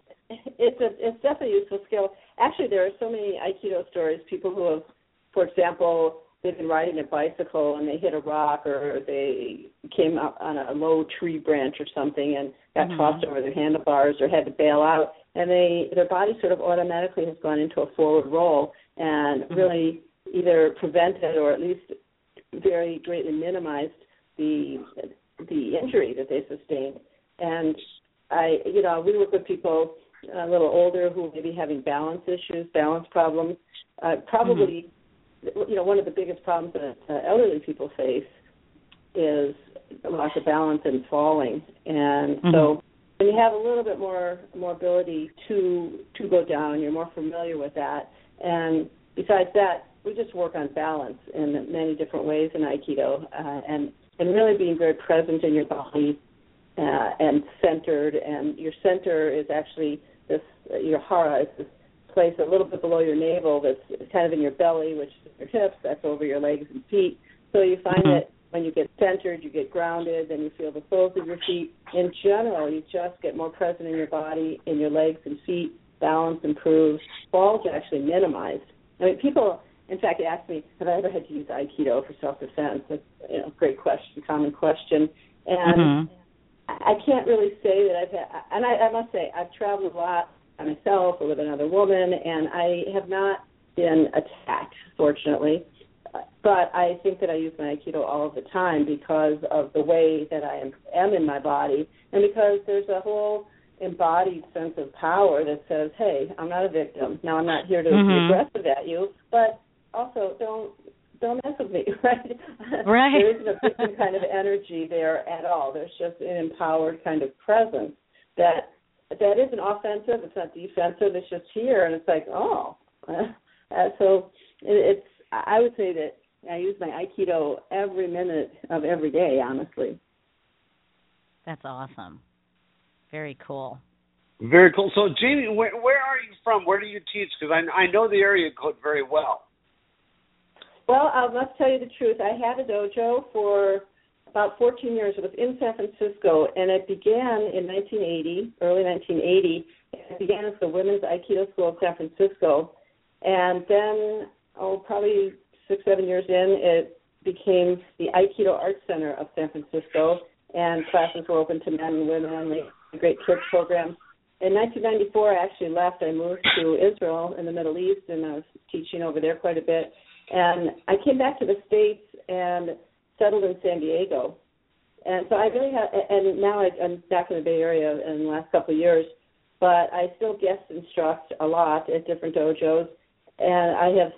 It's a it's definitely a useful skill. Actually, there are so many Aikido stories. People who have, for example, they've been riding a bicycle and they hit a rock, or they came up on a low tree branch or something and got Mhm. tossed over their handlebars or had to bail out, and they their body sort of automatically has gone into a forward roll and Mhm. really either prevented or at least very greatly minimized the the injury that they sustained. And I, you know, we work with people a little older who may be having balance issues, balance problems. Uh, probably, you know, one of the biggest problems that uh, elderly people face is loss of balance and falling. And so, when you have a little bit more more ability to to go down, you're more familiar with that. And besides that, we just work on balance in many different ways in Aikido, uh, and and really being very present in your body uh, and centered. And your center is actually this your hara is this place a little bit below your navel that's kind of in your belly, which is your hips. That's over your legs and feet. So you find Mhm. that when you get centered, you get grounded, then you feel the soles of your feet. In general, you just get more present in your body, in your legs and feet. Balance improves. Falls are actually minimized. I mean, people, in fact, ask me, have I ever had to use Aikido for self-defense? That's you know, great question, common question. And Mhm. I can't really say that I've had, and I, I must say I've traveled a lot by myself or with another woman, and I have not been attacked, fortunately. But I think that I use my Aikido all of the time because of the way that I am, am in my body, and because there's a whole embodied sense of power that says, "Hey, I'm not a victim. Now I'm not here to Mhm. be aggressive at you, but also don't don't mess with me." (laughs) Right? Right. there isn't a victim kind of energy there at all. There's just an empowered kind of presence that that isn't offensive. It's not defensive. It's just here, and it's like, oh. (laughs) Uh, so it, it's. I would say that I use my Aikido every minute of every day. Honestly. That's awesome. Very cool. Very cool. So, Jamie, where, where are you from? Where do you teach? Because I, I know the area code very well. Well, I must tell you the truth. I had a dojo for about 14 years. It was in San Francisco, and it began in 1980, early 1980. It began as the Women's Aikido School of San Francisco, and then, oh, probably six, seven years in, it became the Aikido Art Center of San Francisco, and classes were open to men and women only. Great kids program. In 1994, I actually left. I moved to Israel in the Middle East, and I was teaching over there quite a bit. And I came back to the States and settled in San Diego. And so I really have, and now I, I'm back in the Bay Area in the last couple of years, but I still guest instruct a lot at different dojos. And I have,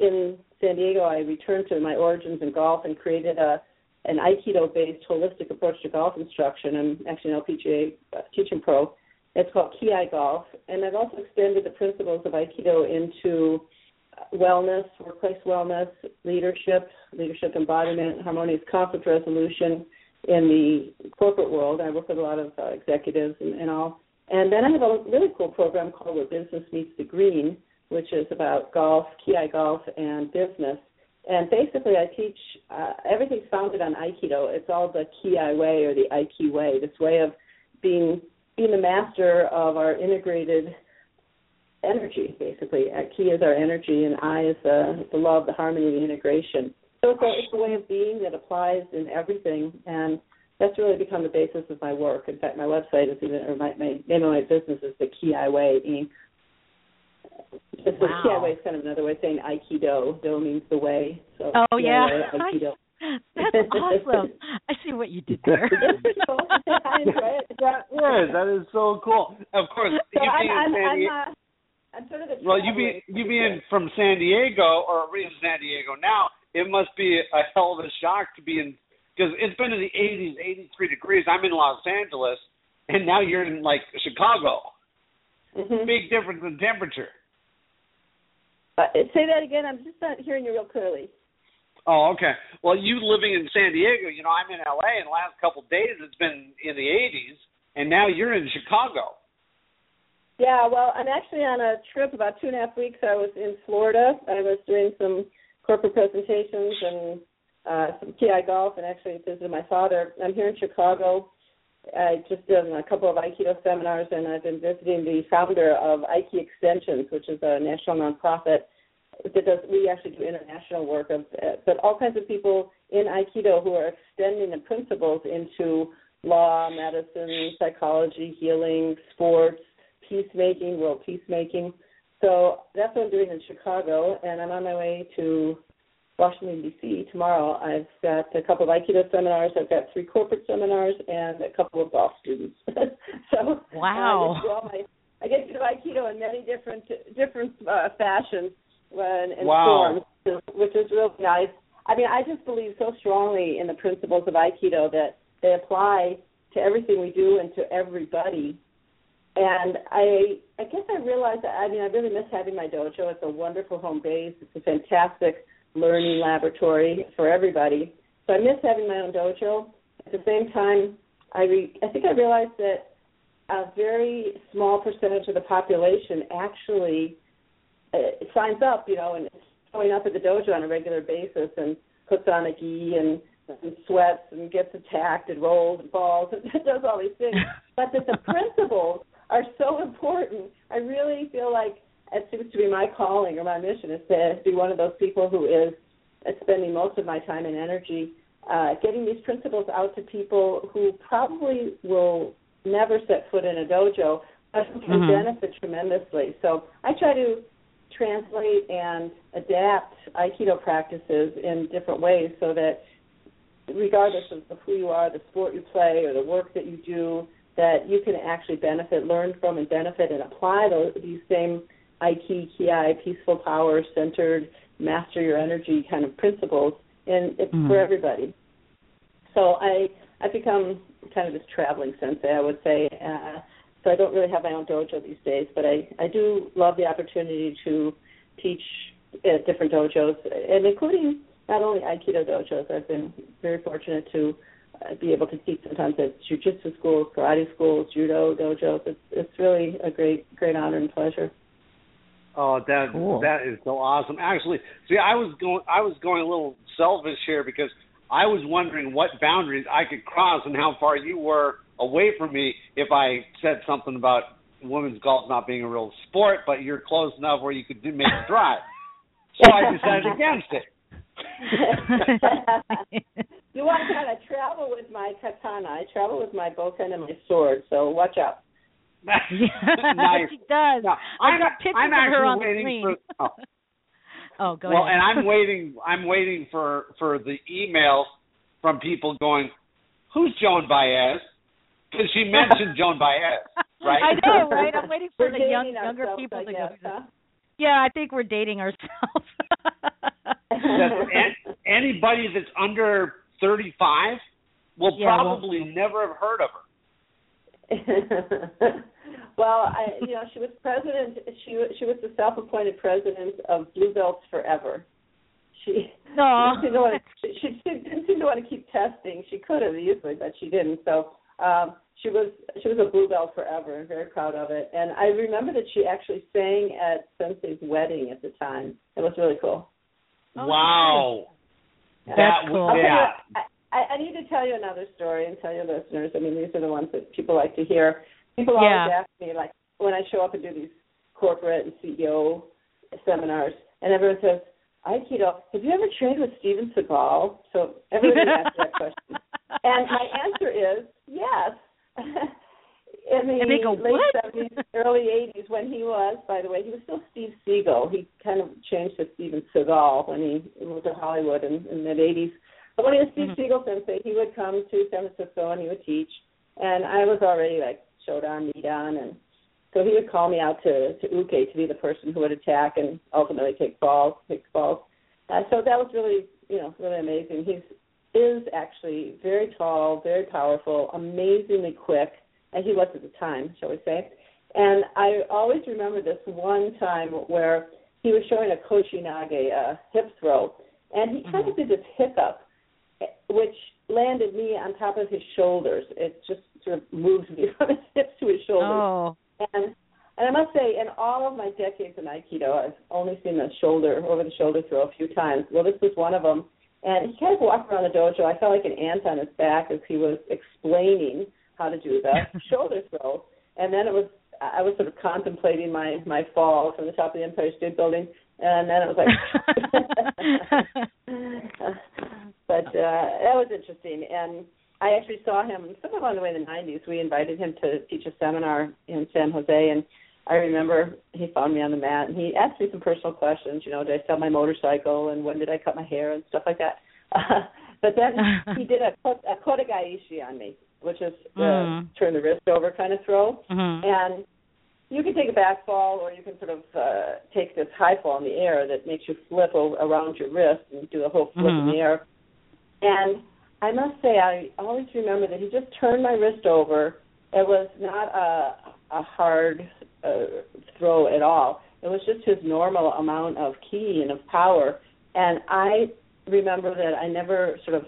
in San Diego, I returned to my origins in golf and created a an Aikido-based holistic approach to golf instruction. I'm actually an LPGA uh, teaching pro. It's called Ki Golf, and I've also extended the principles of Aikido into wellness, workplace wellness, leadership, leadership embodiment, harmonious conflict resolution in the corporate world. I work with a lot of uh, executives and, and all. And then I have a really cool program called Where Business Meets the Green, which is about golf, Ki Golf, and business. And basically, I teach uh, everything's founded on Aikido. It's all the Ki way or the Aiki way, this way of being being the master of our integrated energy, basically. Uh, Ki is our energy, and I is the, the love, the harmony, the integration. So it's a, it's a way of being that applies in everything, and that's really become the basis of my work. In fact, my website is even, or my, my name of my business is the Ki Way Inc. Just Wow. the Ki Way is kind of another way of saying Aikido. Do means the way. So Oh, Ki yeah. Way, (laughs) Aikido. That's awesome. I see what you did there. (laughs) (laughs) Yes, that is so cool. Of course, So you I'm, being I'm, I'm, uh, I'm sort of the Well, you being you being from San Diego or in San Diego now, it must be a hell of a shock to be in because it's been in the 80s, 83 degrees. I'm in Los Angeles, and now you're in like Chicago. Mhm. Big difference in temperature. Uh, say that again. I'm just not hearing you real clearly. Oh, okay. Well, you living in San Diego, you know, I'm in LA, and the last couple of days it's been in the 80s, and now you're in Chicago. Yeah, well, I'm actually on a trip about two and a half weeks. I was in Florida. I was doing some corporate presentations and uh, some TI golf, and actually visited my father. I'm here in Chicago. I just did a couple of Aikido seminars, and I've been visiting the founder of Aiki Extensions, which is a national nonprofit that does. We actually do international work of, uh, but all kinds of people in Aikido who are extending the principles into law, medicine, psychology, healing, sports, peacemaking, world peacemaking. So that's what I'm doing in Chicago, and I'm on my way to Washington D.C. tomorrow. I've got a couple of Aikido seminars. I've got three corporate seminars and a couple of golf students. (laughs) so Wow. uh, I get to do all my I get to do Aikido in many different different uh, fashions when and Wow. forms, which is really nice. I mean, I just believe so strongly in the principles of Aikido that they apply to everything we do and to everybody. And I I guess I realized that I mean I really miss having my dojo. It's a wonderful home base. It's a fantastic learning laboratory for everybody. So I miss having my own dojo. At the same time, I re- I think I realized that a very small percentage of the population actually uh, signs up, you know, and is showing up at the dojo on a regular basis and puts on a gi and, and sweats and gets attacked and rolls and falls and (laughs) does all these things. (laughs) But that the principles are so important. I really feel like it seems to be my calling or my mission is to be one of those people who is spending most of my time and energy uh, getting these principles out to people who probably will never set foot in a dojo, but who can Mhm. benefit tremendously. So I try to translate and adapt Aikido practices in different ways so that regardless of who you are, the sport you play, or the work that you do, that you can actually benefit, learn from, and benefit and apply those these same Aiki, Ki, peaceful power, centered, master your energy kind of principles, and it's Mm-hmm. for everybody. So I I've become kind of this traveling sensei, I would say. Uh, so I don't really have my own dojo these days, but I I do love the opportunity to teach at different dojos, and including not only Aikido dojos. I've been very fortunate to Uh, be able to teach sometimes at jujitsu schools, karate schools, judo dojos. It's it's really a great great honor and pleasure. Oh, that Cool. that is so awesome. Actually, see, I was going I was going a little selfish here because I was wondering what boundaries I could cross and how far you were away from me if I said something about women's golf not being a real sport, but you're close enough where you could do make a drive. So I decided (laughs) against it. (laughs) you want to kind of travel with my katana. I travel with my bokken and my sword, so watch out. (laughs) nice. she does. No, I I'm, got pictures I'm of her on the screen. for. Oh. (laughs) Oh, go well, ahead. and I'm (laughs) waiting. I'm waiting for for the emails from people going, "Who's Joan Baez?" Because she mentioned Joan Baez, right? I know, right? I'm waiting for We're the young, younger people to guess, go. huh? Yeah, I think we're dating ourselves. Anybody that's under 35 will Yeah, well- probably never have heard of her. (laughs) well, I, you know, she was president. She wa- she was the self-appointed president of Blue Belts Forever. She, Aw. she, didn't want to, she, she didn't seem to want to keep testing. She could have easily, but she didn't. So um, she was she was a Blue Belt Forever, and very proud of it. And I remember that she actually sang at Sensei's wedding at the time. It was really cool. wow. Yeah. That That's cool. would, yeah. I, I need to tell you another story and tell your listeners. I mean, these are the ones that people like to hear. People always Yeah. ask me, like, when I show up and do these corporate and CEO seminars, and everyone says, Aikido, have you ever trained with Steven Seagal? So everybody asks that question. (laughs) And my answer is yes. (laughs) In the And they go, late 70s, (laughs) early 80s, when he was, by the way, he was still Steve Seagal. He kind of changed to Steven Seagal when he moved to Hollywood in, in the mid 80s. But when he was Steve Mhm. Seagal sensei, he would come to San Francisco and he would teach. And I was already like Shodan, Nidan, and so he would call me out to to Uke to be the person who would attack and ultimately take balls, take balls. Uh, so that was really, you know, really amazing. He's is actually very tall, very powerful, amazingly quick, he was at the time, shall we say. And I always remember this one time where he was showing a Koshinage, a hip throw, and he kind of mm-hmm. did this hiccup, which landed me on top of his shoulders. It just sort of moved me (laughs) from his hips to his shoulders. Oh. And and I must say, in all of my decades in Aikido, I've only seen the shoulder over the shoulder throw a few times. Well, this was one of them. And he kind of walked around the dojo. I felt like an ant on his back as he was explaining how to do the (laughs) shoulder throw. And then it was I was sort of contemplating my my fall from the top of the Empire State Building, and then it was like. (laughs) (laughs) but uh, that was interesting, and I actually saw him sometime along the way in the '90s. We invited him to teach a seminar in San Jose, and I remember he found me on the mat and he asked me some personal questions. You know, did I sell my motorcycle and when did I cut my hair and stuff like that. Uh, but then he did a a kotegaeshi on me, which is the Mm. turn the wrist over kind of throw, Mhm. and you can take a back fall or you can sort of uh, take this high fall in the air that makes you flip around your wrist and do a whole flip in Mhm. the air. And I must say, I always remember that he just turned my wrist over. It was not a a hard uh, throw at all. It was just his normal amount of ki and of power. And I remember that I never sort of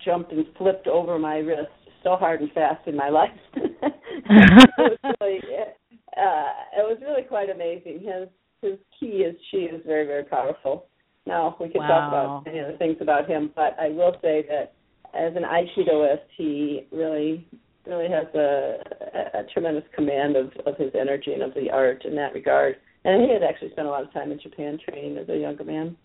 jumped and flipped over my wrist so hard and fast in my life. (laughs) it was (laughs) really, uh, it was really quite amazing. His his ki, is she is very very powerful. Now we can talk about many other things about him, but I will say that as an Aikidoist, he really really has a, a, a tremendous command of, of his energy and of the art in that regard. And he had actually spent a lot of time in Japan training as a younger man.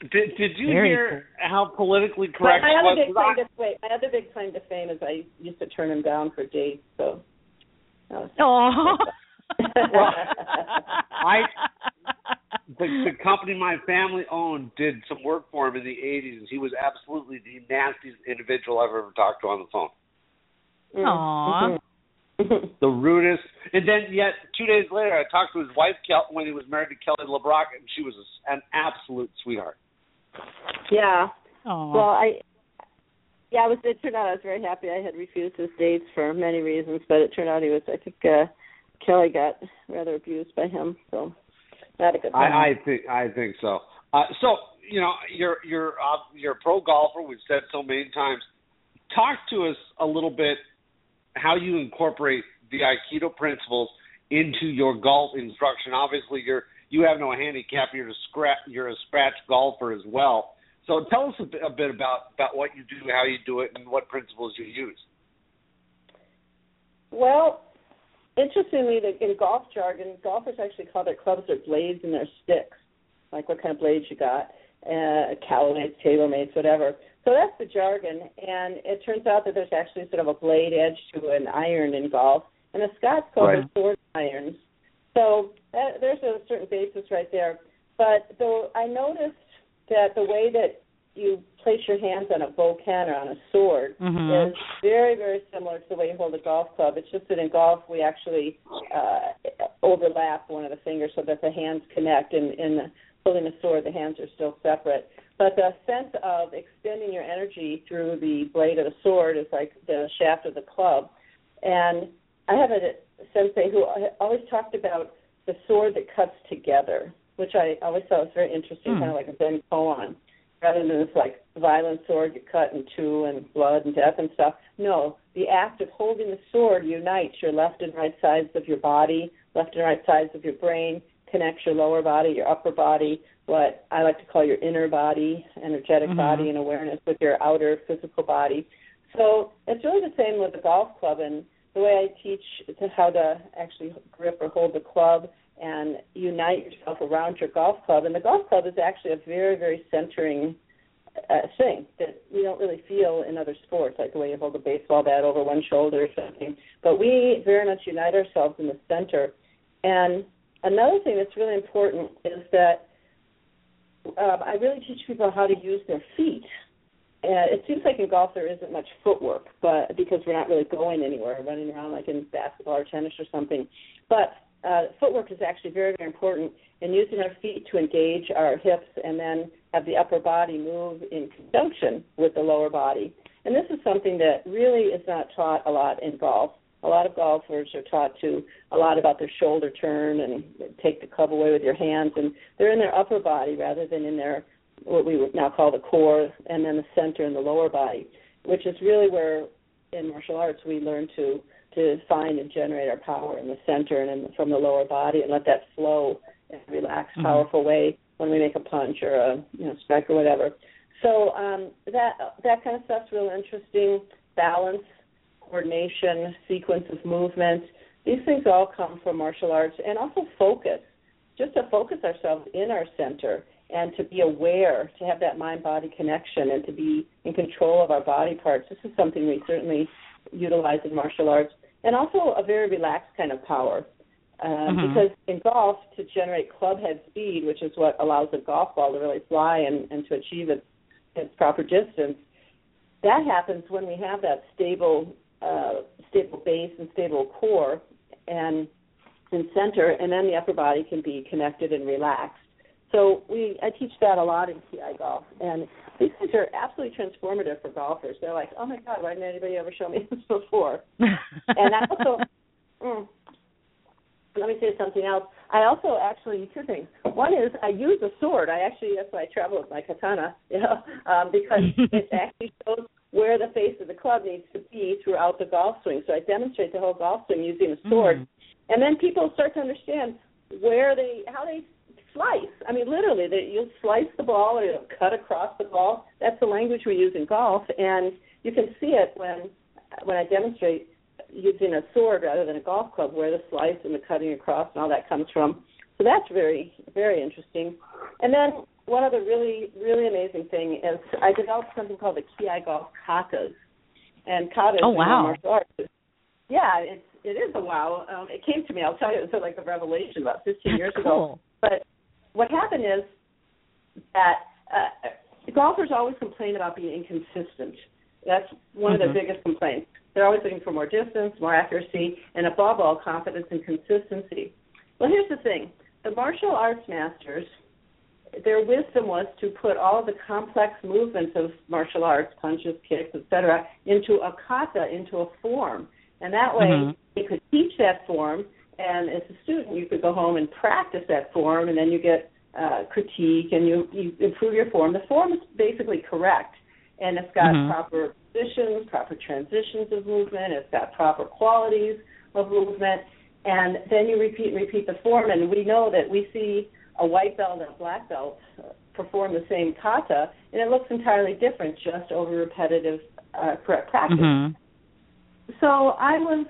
Did Did you Very hear how politically correct my he other was? big 'Cause claim I- to wait, my other big claim to fame is I used to turn him down for dates. So. Oh. (laughs) Well, I the, the company my family owned did some work for him in the '80s, and he was absolutely the nastiest individual I've ever talked to on the phone. Mm. Aw. the rudest. And then yet two days later, I talked to his wife Kel- when he was married to Kelly LeBrock, and she was a, an absolute sweetheart. Yeah. Aww. Well, I yeah, I was. It turned out I was very happy. I had refused his dates for many reasons, but it turned out he was. I think uh Kelly got rather abused by him, so not a good. I, I think I think so. Uh, so you know, you're you're uh, you're a pro golfer. We've said so many times. Talk to us a little bit how you incorporate the Aikido principles into your golf instruction. Obviously, you're you have no handicap. You're a scratch. You're a scratch golfer as well. So tell us a bit, a bit about about what you do, how you do it, and what principles you use. Well, interestingly, the, in golf jargon, golfers actually call their clubs their blades and their sticks, like what kind of blades you got, uh, Callaway's, TaylorMade's, whatever. So that's the jargon, and it turns out that there's actually sort of a blade edge to an iron in golf, and the Scots call Right. them sword irons. So that, there's a certain basis right there. But though I noticed that the way that you place your hands on a bokken or on a sword Mhm. is very, very similar to the way you hold a golf club. It's just that in golf we actually uh, overlap one of the fingers so that the hands connect. And in holding a sword, the hands are still separate. But the sense of extending your energy through the blade of the sword is like the shaft of the club. And I have a sensei who always talked about the sword that cuts together, which I always thought was very interesting, Hmm. kind of like a Zen koan, rather than this like violent sword you cut in two and blood and death and stuff. No, the act of holding the sword unites your left and right sides of your body, left and right sides of your brain, connects your lower body, your upper body, what I like to call your inner body, energetic Mhm. body, and awareness with your outer physical body. So it's really the same with the golf club and the way I teach to how to actually grip or hold the club and unite yourself around your golf club. And the golf club is actually a very, very centering uh, thing that we don't really feel in other sports, like the way you hold a baseball bat over one shoulder or something. But we very much unite ourselves in the center. And another thing that's really important is that um, I really teach people how to use their feet. And it seems like in golf there isn't much footwork, but because we're not really going anywhere, running around like in basketball or tennis or something. But uh, footwork is actually very, very important in using our feet to engage our hips and then have the upper body move in conjunction with the lower body. And this is something that really is not taught a lot in golf. A lot of golfers are taught to a lot about their shoulder turn and take the club away with your hands, and they're in their upper body rather than in their what we would now call the core, and then the center and the lower body, which is really where in martial arts we learn to to find and generate our power in the center and in, from the lower body, and let that flow in a relaxed, Mhm. powerful way when we make a punch or a you know strike or whatever. So um, that that kind of stuff's real interesting. Balance, coordination, sequence of movement. These things all come from martial arts, and also focus. Just to focus ourselves in our center and to be aware, to have that mind-body connection, and to be in control of our body parts. This is something we certainly utilize in martial arts, and also a very relaxed kind of power. Uh, Mhm. Because in golf, to generate club head speed, which is what allows a golf ball to really fly and, and to achieve its, its proper distance, that happens when we have that stable, uh, stable base and stable core, and and center, and then the upper body can be connected and relaxed. So we I teach that a lot in KiAi golf, and these things are absolutely transformative for golfers. They're like, oh my god, why didn't anybody ever show me (laughs) this before? and I also, (laughs) mm, let me say something else. I also actually two things. One is I use a sword. I actually that's why I travel with my katana, (laughs) you know, um, because it actually shows where the face of the club needs to be throughout the golf swing. So I demonstrate the whole golf swing using a sword, Mhm. and then people start to understand where they how they slice. I mean, literally, they, you'll slice the ball or you'll cut across the ball. That's the language we use in golf, and you can see it when when I demonstrate using a sword rather than a golf club, where the slice and the cutting across and all that comes from. So that's very very interesting. And then one other really really amazing thing is I developed something called the Ki Golf katas, and katas Oh, wow. martial arts. Yeah, it's it is a wow. Um, it came to me. I'll tell you, it was like a revelation about 15 years ago. Cool. But what happened is that uh, golfers always complain about being inconsistent. That's one of Mhm. their biggest complaints. They're always looking for more distance, more accuracy, and above all, confidence and consistency. Well, here's the thing the martial arts masters, their wisdom was to put all the complex movements of martial arts, punches, kicks, etc., into a kata, into a form. And that way, Mhm. you could teach that form, and as a student, you could go home and practice that form, and then you get uh, critique and you, you improve your form. The form is basically correct, and it's got Mhm. proper positions, proper transitions of movement, it's got proper qualities of movement, and then you repeat and repeat the form. And we know that we see a white belt and a black belt perform the same kata, and it looks entirely different just over repetitive uh, correct practice. Mhm. So I was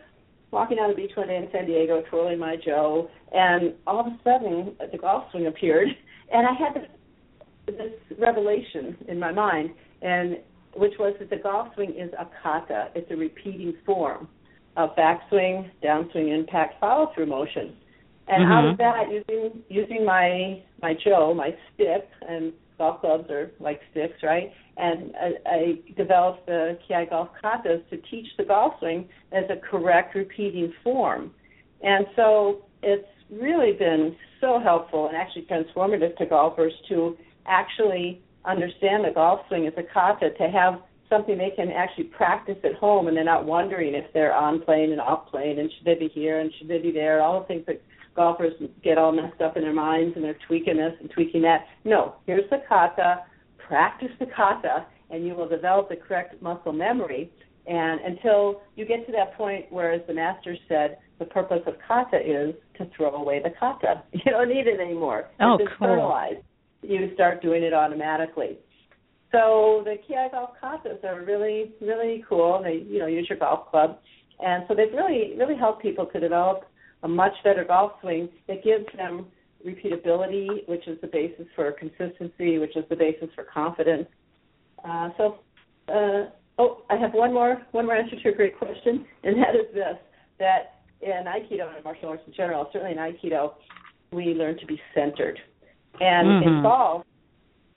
walking down the beach one day in San Diego, twirling my jo, and all of a sudden the golf swing appeared, and I had this, this revelation in my mind, and which was that the golf swing is a kata. It's a repeating form of backswing, downswing, impact, follow through motion. And out Mhm. of that, using using my my jo, my stick, and golf clubs are like sticks, right? And I, I developed the Ki Golf Katas to teach the golf swing as a correct repeating form. And so it's really been so helpful and actually transformative to golfers to actually understand the golf swing as a kata, to have something they can actually practice at home and they're not wondering if they're on plane and off plane and should they be here and should they be there, all the things that golfers get all messed up in their minds and they're tweaking this and tweaking that. No, here's the kata, practice the kata, and you will develop the correct muscle memory. And until you get to that point where, as the master said, the purpose of kata is to throw away the kata. (laughs) You don't need it anymore. Oh, it's cool. internalized. You start doing it automatically. So the Ki Golf Katas are really, really cool. They, you know, use your golf club, and so they've really, really helped people to develop a much better golf swing that gives them repeatability, which is the basis for consistency, which is the basis for confidence. Uh, so, uh, oh, I have one more, one more answer to a great question, and that is this: that in Aikido and martial arts in general, certainly in Aikido, we learn to be centered, and in Mhm. golf,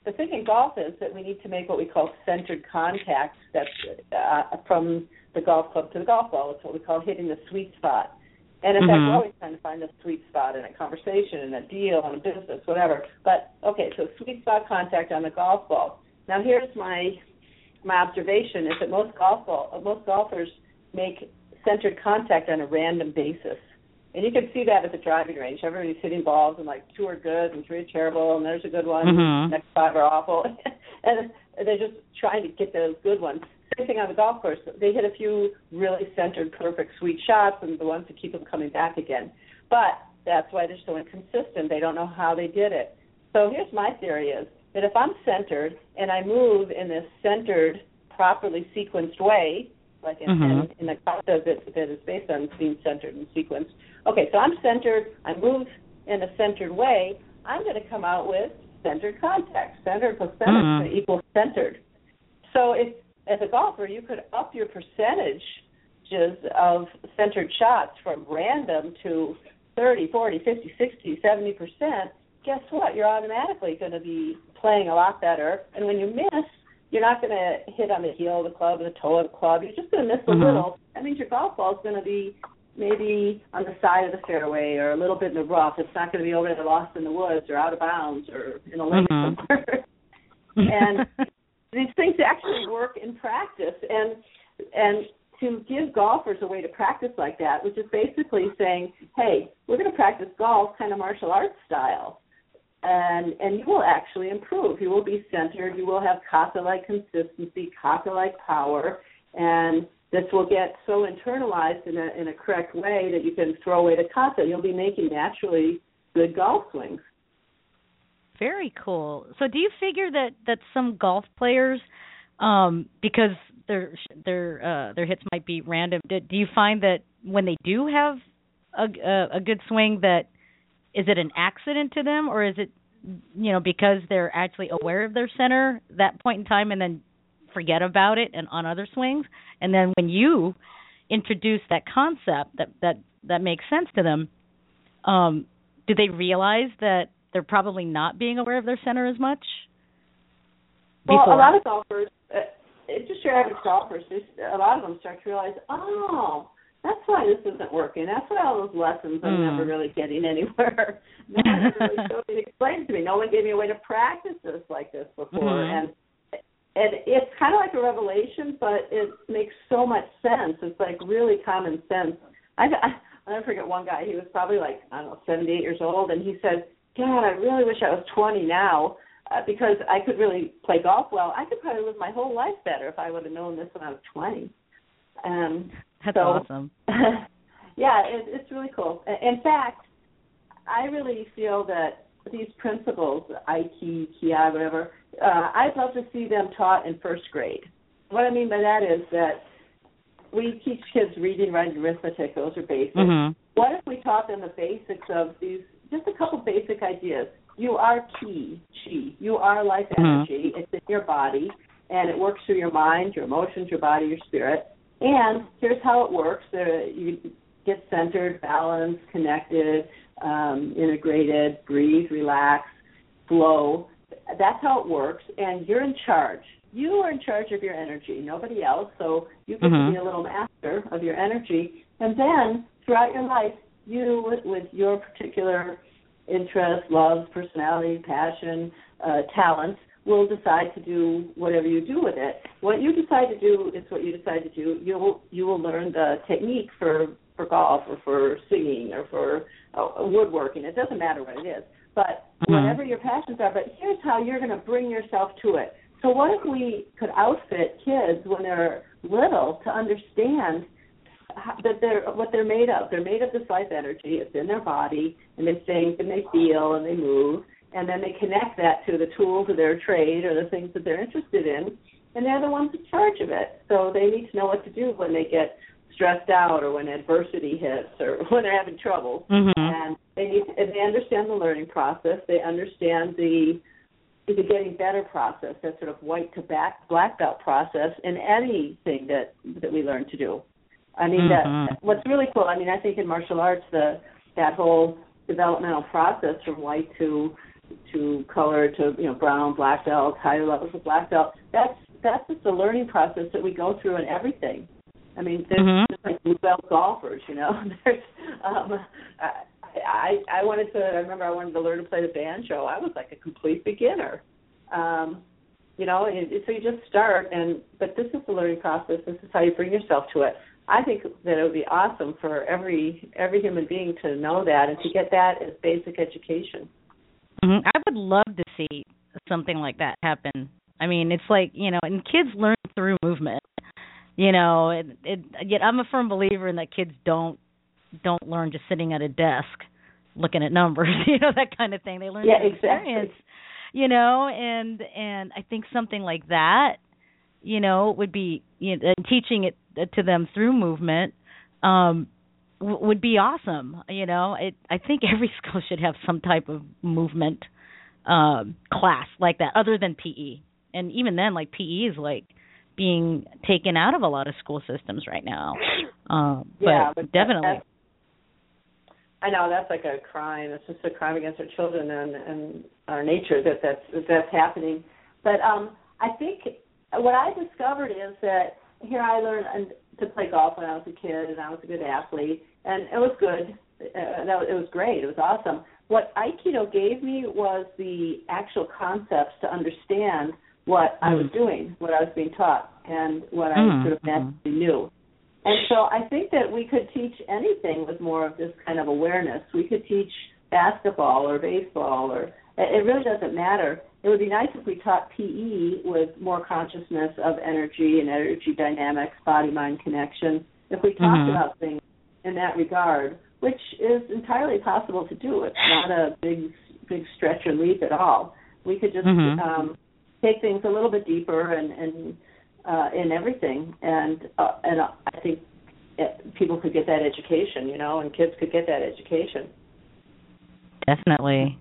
the thing in golf is that we need to make what we call centered contact. That's uh, from the golf club to the golf ball. It's what we call hitting the sweet spot. And in fact, Mhm. we're always trying to find the sweet spot in a conversation, in a deal, in a business, whatever. But okay, so sweet spot contact on the golf ball. Now here's my my observation is that most golf ball, most golfers make centered contact on a random basis. And you can see that at the driving range. Everybody's hitting balls and like two are good and three are terrible and there's a good one. Mhm. Next five are awful. (laughs) and they're just trying to get those good ones. Same thing on the golf course. They hit a few really centered, perfect, sweet shots and the ones that keep them coming back again. But that's why they're so inconsistent. They don't know how they did it. So here's my theory is that if I'm centered and I move in this centered, properly sequenced way, like in, Mhm. in, in the concept that, that is based on being centered and sequenced. Okay, so I'm centered, I move in a centered way, I'm going to come out with centered contact. Centered plus centered Mhm. equals centered. So if, as a golfer, you could up your percentages of centered shots from random to 30, 40, 50, 60, 70 percent, guess what? You're automatically going to be playing a lot better. And when you miss, you're not going to hit on the heel of the club or the toe of the club. You're just going to miss a Mhm. little. That means your golf ball is going to be maybe on the side of the fairway or a little bit in the rough. It's not going to be over there lost in the woods or out of bounds or in a lake Mhm. somewhere. (laughs) and (laughs) these things actually work in practice and and to give golfers a way to practice like that, which is basically saying, hey, we're going to practice golf kind of martial arts style. And and you will actually improve. You will be centered. You will have kata-like consistency, kata-like power, and this will get so internalized in a in a correct way that you can throw away the kata. You'll be making naturally good golf swings. Very cool. So, do you figure that that some golf players, um, because their their uh, their hits might be random, do, do you find that when they do have a, a a good swing, that is it an accident to them, or is it you know because they're actually aware of their center that point in time, and then forget about it and on other swings, and then when you introduce that concept that that that makes sense to them, um, do they realize that they're probably not being aware of their center as much? Well, Before. a lot of golfers, uh, just your average golfers. Just a lot of them start to realize, oh, that's why this isn't working. That's why all those lessons I'm Mm. never really getting (laughs) anywhere. no one really (laughs) showed me, explained to me. No one gave me a way to practice this like this before, Mhm. and and it's kind of like a revelation, but it makes so much sense. It's like really common sense. I, I never forget one guy. He was probably like I don't know, 78 years old, and he said, "God, I really wish I was 20 now." Uh, because I could really play golf well, I could probably live my whole life better if I would have known this when I was 20. Um, That's so, awesome. (laughs) yeah, it, it's really cool. In fact, I really feel that these principles, Aiki, Kiai, whatever, uh, I'd love to see them taught in first grade. What I mean by that is that we teach kids reading, writing, arithmetic. Those are basics. Mhm. What if we taught them the basics of these, just a couple basic ideas? You are ki, chi. You are life Mhm. energy. It's in your body, and it works through your mind, your emotions, your body, your spirit. And here's how it works: there, you get centered, balanced, connected, um, integrated, breathe, relax, flow. That's how it works, and you're in charge. You are in charge of your energy, nobody else. So you get to Mhm. be a little master of your energy, and then throughout your life, you with, with your particular interests, loves, personality, passion, uh, talents, will decide to do whatever you do with it. What you decide to do is what you decide to do. You will you will learn the technique for for golf or for singing or for uh, woodworking. It doesn't matter what it is, but Mhm. whatever your passions are. But here's how you're going to bring yourself to it. So what if we could outfit kids when they're little to understand that they're what they're made of. They're made of this life energy. It's in their body, and they think and they feel and they move, and then they connect that to the tools of their trade or the things that they're interested in, and they're the ones in charge of it. So they need to know what to do when they get stressed out or when adversity hits or (laughs) when they're having trouble. Mhm. And they need and they understand the learning process. They understand the the getting better process, that sort of white to back black belt process in anything that that we learn to do. I mean, Mhm. that what's really cool. I mean, I think in martial arts, the that whole developmental process from white to to color to you know brown, black belt, higher levels of black belt. That's that's just a learning process that we go through in everything. I mean, there's Mhm. just like blue belt golfers, you know. (laughs) There's, um, I, I I wanted to. I remember I wanted to learn to play the banjo. I was like a complete beginner. Um, you know, and, and so you just start, and but this is the learning process. This is how you bring yourself to it. I think that it would be awesome for every every human being to know that and to get that as basic education. Mhm. I would love to see something like that happen. I mean, it's like you know, and kids learn through movement. You know, it, it, yet I'm a firm believer in that kids don't don't learn just sitting at a desk looking at numbers. (laughs) You know, that kind of thing. They learn Yeah, through exactly. experience. You know, and and I think something like that, you know, would be you know, and teaching it to them through movement. Um, w- would be awesome. You know, it, I think (laughs) every school should have some type of movement um, class like that, other than PE. And even then, like PE is like being taken out of a lot of school systems right now. Um, but (laughs) yeah, but definitely. I know that's like a crime. It's just a crime against our children and and our nature that that's that that's happening. But um, I think what I discovered is that here I learned to play golf when I was a kid, and I was a good athlete, and it was good. Uh, that was, it was great. It was awesome. What Aikido gave me was the actual concepts to understand what I was doing, what I was being taught, and what I Mm, sort of naturally knew. And so I think that we could teach anything with more of this kind of awareness. We could teach basketball or baseball or it really doesn't matter. It would be nice if we taught PE with more consciousness of energy and energy dynamics, body mind connection. If we talked Mhm. about things in that regard, which is entirely possible to do. It's not a big big stretch or leap at all. We could just Mhm. um, take things a little bit deeper and and uh, in everything, and uh, and uh, I think it, people could get that education, you know, and kids could get that education. Definitely.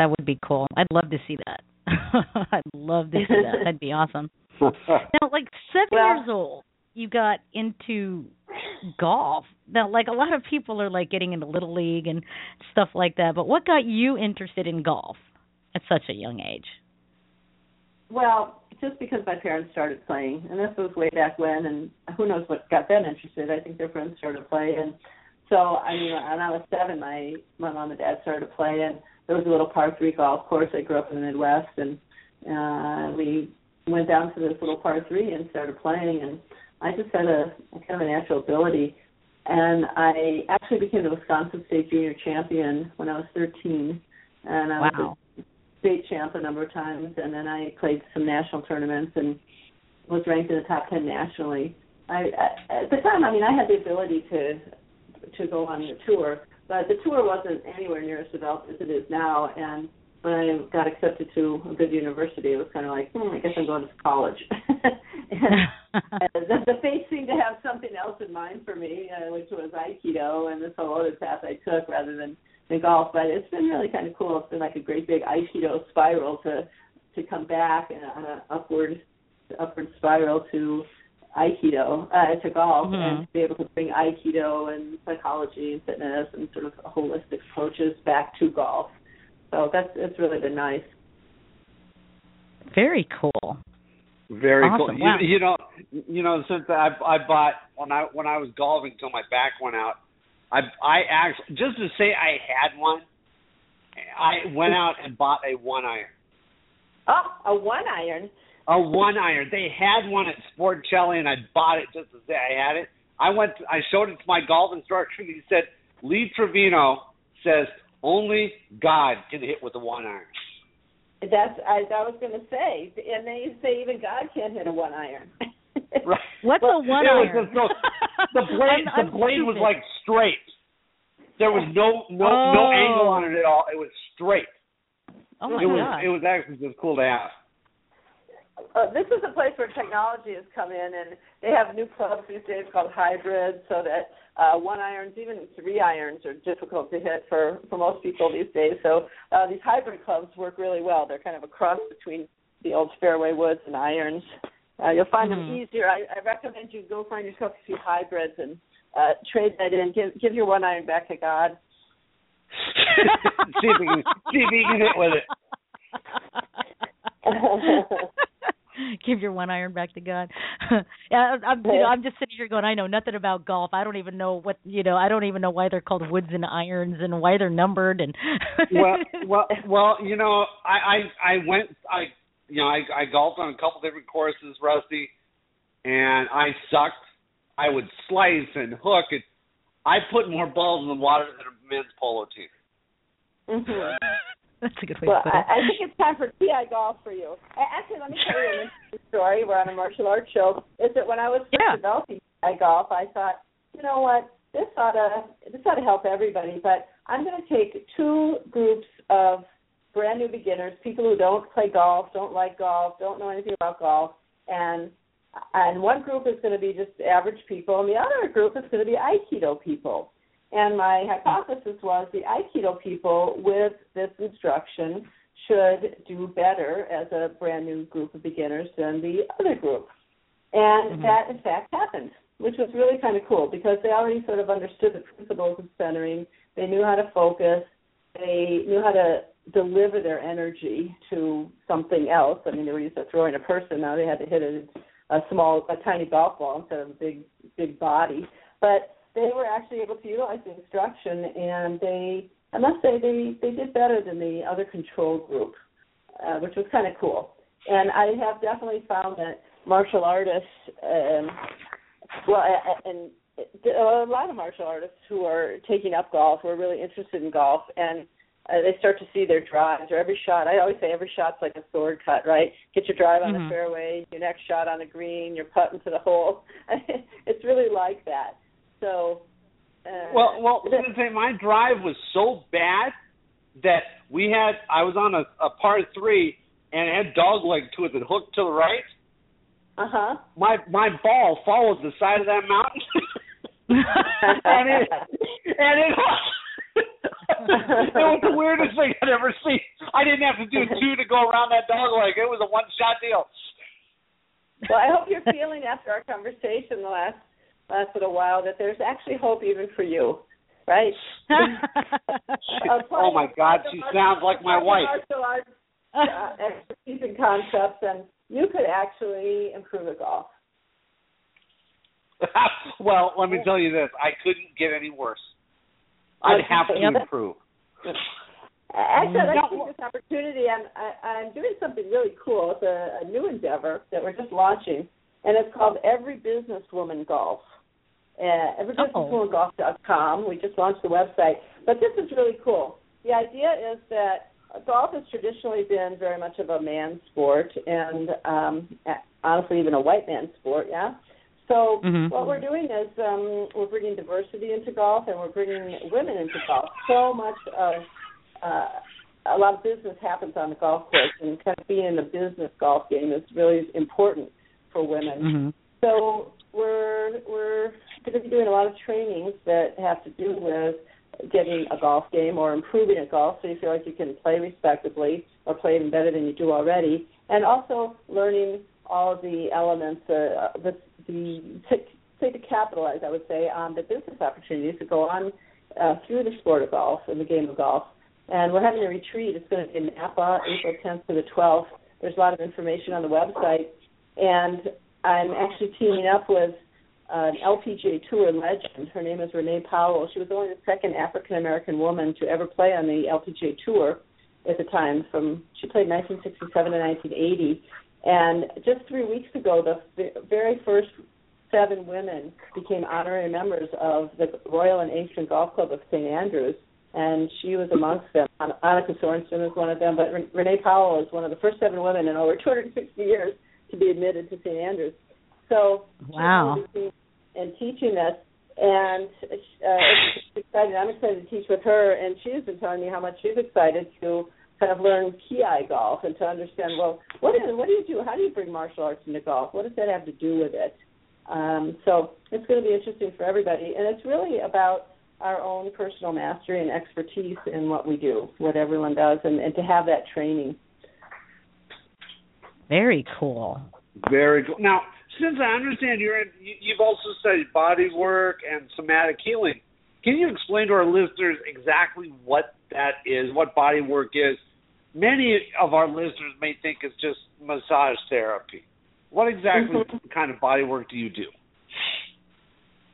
That would be cool. I'd love to see that. (laughs) I'd love to see that. That'd be awesome. (laughs) Now, like seven Well- years old, you got into golf. Now, like a lot of people are like getting into little league and stuff like that. But what got you interested in golf at such a young age? well, just because my parents started playing, and this was way back when, and who knows what got them interested. I think their friends started playing, and so I mean, when I was seven, my my mom and dad started to play, and there was a little par three golf course. I grew up in the Midwest, and uh, we went down to this little par three and started playing, and I just had a, a kind of a natural ability. And I actually became the Wisconsin State Junior Champion when I was 13, and I Wow. was a state champ a number of times. And then I played some national tournaments and was ranked in the top 10 nationally. I, I at the time, I mean, I had the ability to to go on the tour, but the tour wasn't anywhere near as developed as it is now. And when I got accepted to a good university, it was kind of like, hmm, I guess I'm going to college. (laughs) and (laughs) the, the fates seemed to have something else in mind for me, uh, which was Aikido and this whole other path I took rather than, than golf. But it's been really kind of cool. It's been like a great big Aikido spiral to to come back and on an upward upward spiral to Aikido uh, to golf Mhm. and to be able to bring Aikido and psychology and fitness and sort of holistic approaches back to golf. So that's it's really been nice. Very cool. Very Awesome. cool. Wow. You, you know, you know, since I I bought when I when I was golfing till my back went out, I I actually just to say I had one, I went out and bought a one iron. Oh, a one iron. A one iron. They had one at Sporticelli, and I bought it just to say I had it. I went. To, I showed it to my golf instructor, and he said, "Lee Trevino says only God can hit with a one iron." That's I, I was going to say, and they say even God can't hit a one iron. (laughs) Right. What's Well, a one it was iron? just so- the (laughs) blade, I'm- the I'm blade was like straight. There was no no Oh. no angle on it at all. It was straight. Oh my it was god. it was actually just cool to have. Uh, this is a place where technology has come in, and they have new clubs these days called hybrids, so that uh, one irons, even three irons, are difficult to hit for for most people these days. So uh, these hybrid clubs work really well. They're kind of a cross between the old fairway woods and irons. Uh, you'll find them Mhm. easier. I, I recommend you go find yourself a few hybrids and uh, trade that in. Give give your one iron back to God. (laughs) see if he can see if he can hit with it. (laughs) (laughs) Give your one iron back to God. (laughs) yeah, I'm you know, I'm just sitting here going, I know nothing about golf. I don't even know what you know. I don't even know why they're called woods and irons and why they're numbered and. (laughs) well, well, well. You know, I, I, I went. I, you know, I, I golfed on a couple different courses, Rusty, and I sucked. I would slice and hook, and I put more balls in the water than a men's polo team. Mm-hmm. (laughs) That's a good way Well, to put it. I, I think it's time for KiAi golf for you. Actually, let me tell you an interesting story. We're on a martial arts show. Is that when I was first Yeah. developing KiAi golf, I thought, you know what, this ought to this ought to help everybody. But I'm going to take two groups of brand new beginners, people who don't play golf, don't like golf, don't know anything about golf, and and one group is going to be just average people, and the other group is going to be Aikido people. And my hypothesis was the Aikido people with this instruction should do better as a brand new group of beginners than the other group. And Mhm. that, in fact, happened, which was really kind of cool because they already sort of understood the principles of centering. They knew how to focus. They knew how to deliver their energy to something else. I mean, they were used to throwing a person. Now they had to hit it a small, a tiny golf ball instead of a big, big body. But they were actually able to utilize the instruction, and they, I must say, they they did better than the other control group, uh, which was kind of cool. And I have definitely found that martial artists, um, well, and a lot of martial artists who are taking up golf, who are really interested in golf, and uh, they start to see their drives or every shot. I always say every shot's like a sword cut, right? Get your drive on Mhm. the fairway, your next shot on the green, your putt into the hole. (laughs) it's really like that. So, uh, Well, well, I was gonna say my drive was so bad that we had. I was on a, a par three, and it had dog leg to it that hooked to the right. uh huh. My my ball followed the side of that mountain, (laughs) and it and it hooked. (laughs) it was the weirdest thing I'd ever seen. I didn't have to do (laughs) two to go around that dog leg. It was a one shot deal. Well, I hope you're feeling after our conversation the last last little while that there's actually hope even for you, right? Uh, oh my God, she sounds like my wife. Martial arts uh, expertise and concepts, and you could actually improve at golf. well, let me tell you this: I couldn't get any worse. I'd have to improve. Actually, I'd like to take this opportunity. I'm I, I'm doing something really cool. It's a, a new endeavor that we're just launching, and it's called Every Businesswoman Golf. Uh, everybusinesswomangolf.com. We just launched the website, but this is really cool. The idea is that golf has traditionally been very much of a man's sport, and um, honestly, even a white man's sport. Yeah. So mm-hmm. what we're doing is um, we're bringing diversity into golf, and we're bringing women into golf. So much of uh, a lot of business happens on the golf course, and kind of being in a business golf game is really important for women. Mm-hmm. So we're we're going to be doing a lot of trainings that have to do with getting a golf game or improving at golf so you feel like you can play respectably or play even better than you do already. And also learning all of the elements uh, the the to, say to capitalize I would say on the business opportunities that go on uh, through the sport of golf and the game of golf. And we're having a retreat. It's going to be in Napa April 10th to the 12th there's a lot of information on the website. And I'm actually teaming up with an LPGA Tour legend. Her name is Renee Powell. She was only the second African American woman to ever play on the LPGA Tour at the time. From she played 1967 to 1980, and just three weeks ago, the very first seven women became honorary members of the Royal and Ancient Golf Club of St. Andrews, and she was amongst them. Annika Sorenstam is one of them, but Renee Powell is one of the first seven women in over 260 years to be admitted to St. Andrews. So wow and teaching this, and uh, it's exciting. I'm excited to teach with her, and she's been telling me how much she's excited to kind of learn ki golf and to understand well what is it what do you do? How do you bring martial arts into golf? What does that have to do with it? Um, so it's going to be interesting for everybody, and it's really about our own personal mastery and expertise in what we do, what everyone does, and, and to have that training. Very cool. Very cool. Now, since I understand you're in, you've also studied body work and somatic healing. Can you explain to our listeners exactly what that is, what body work is? Many of our listeners may think it's just massage therapy. What exactly mm-hmm. kind of body work do you do?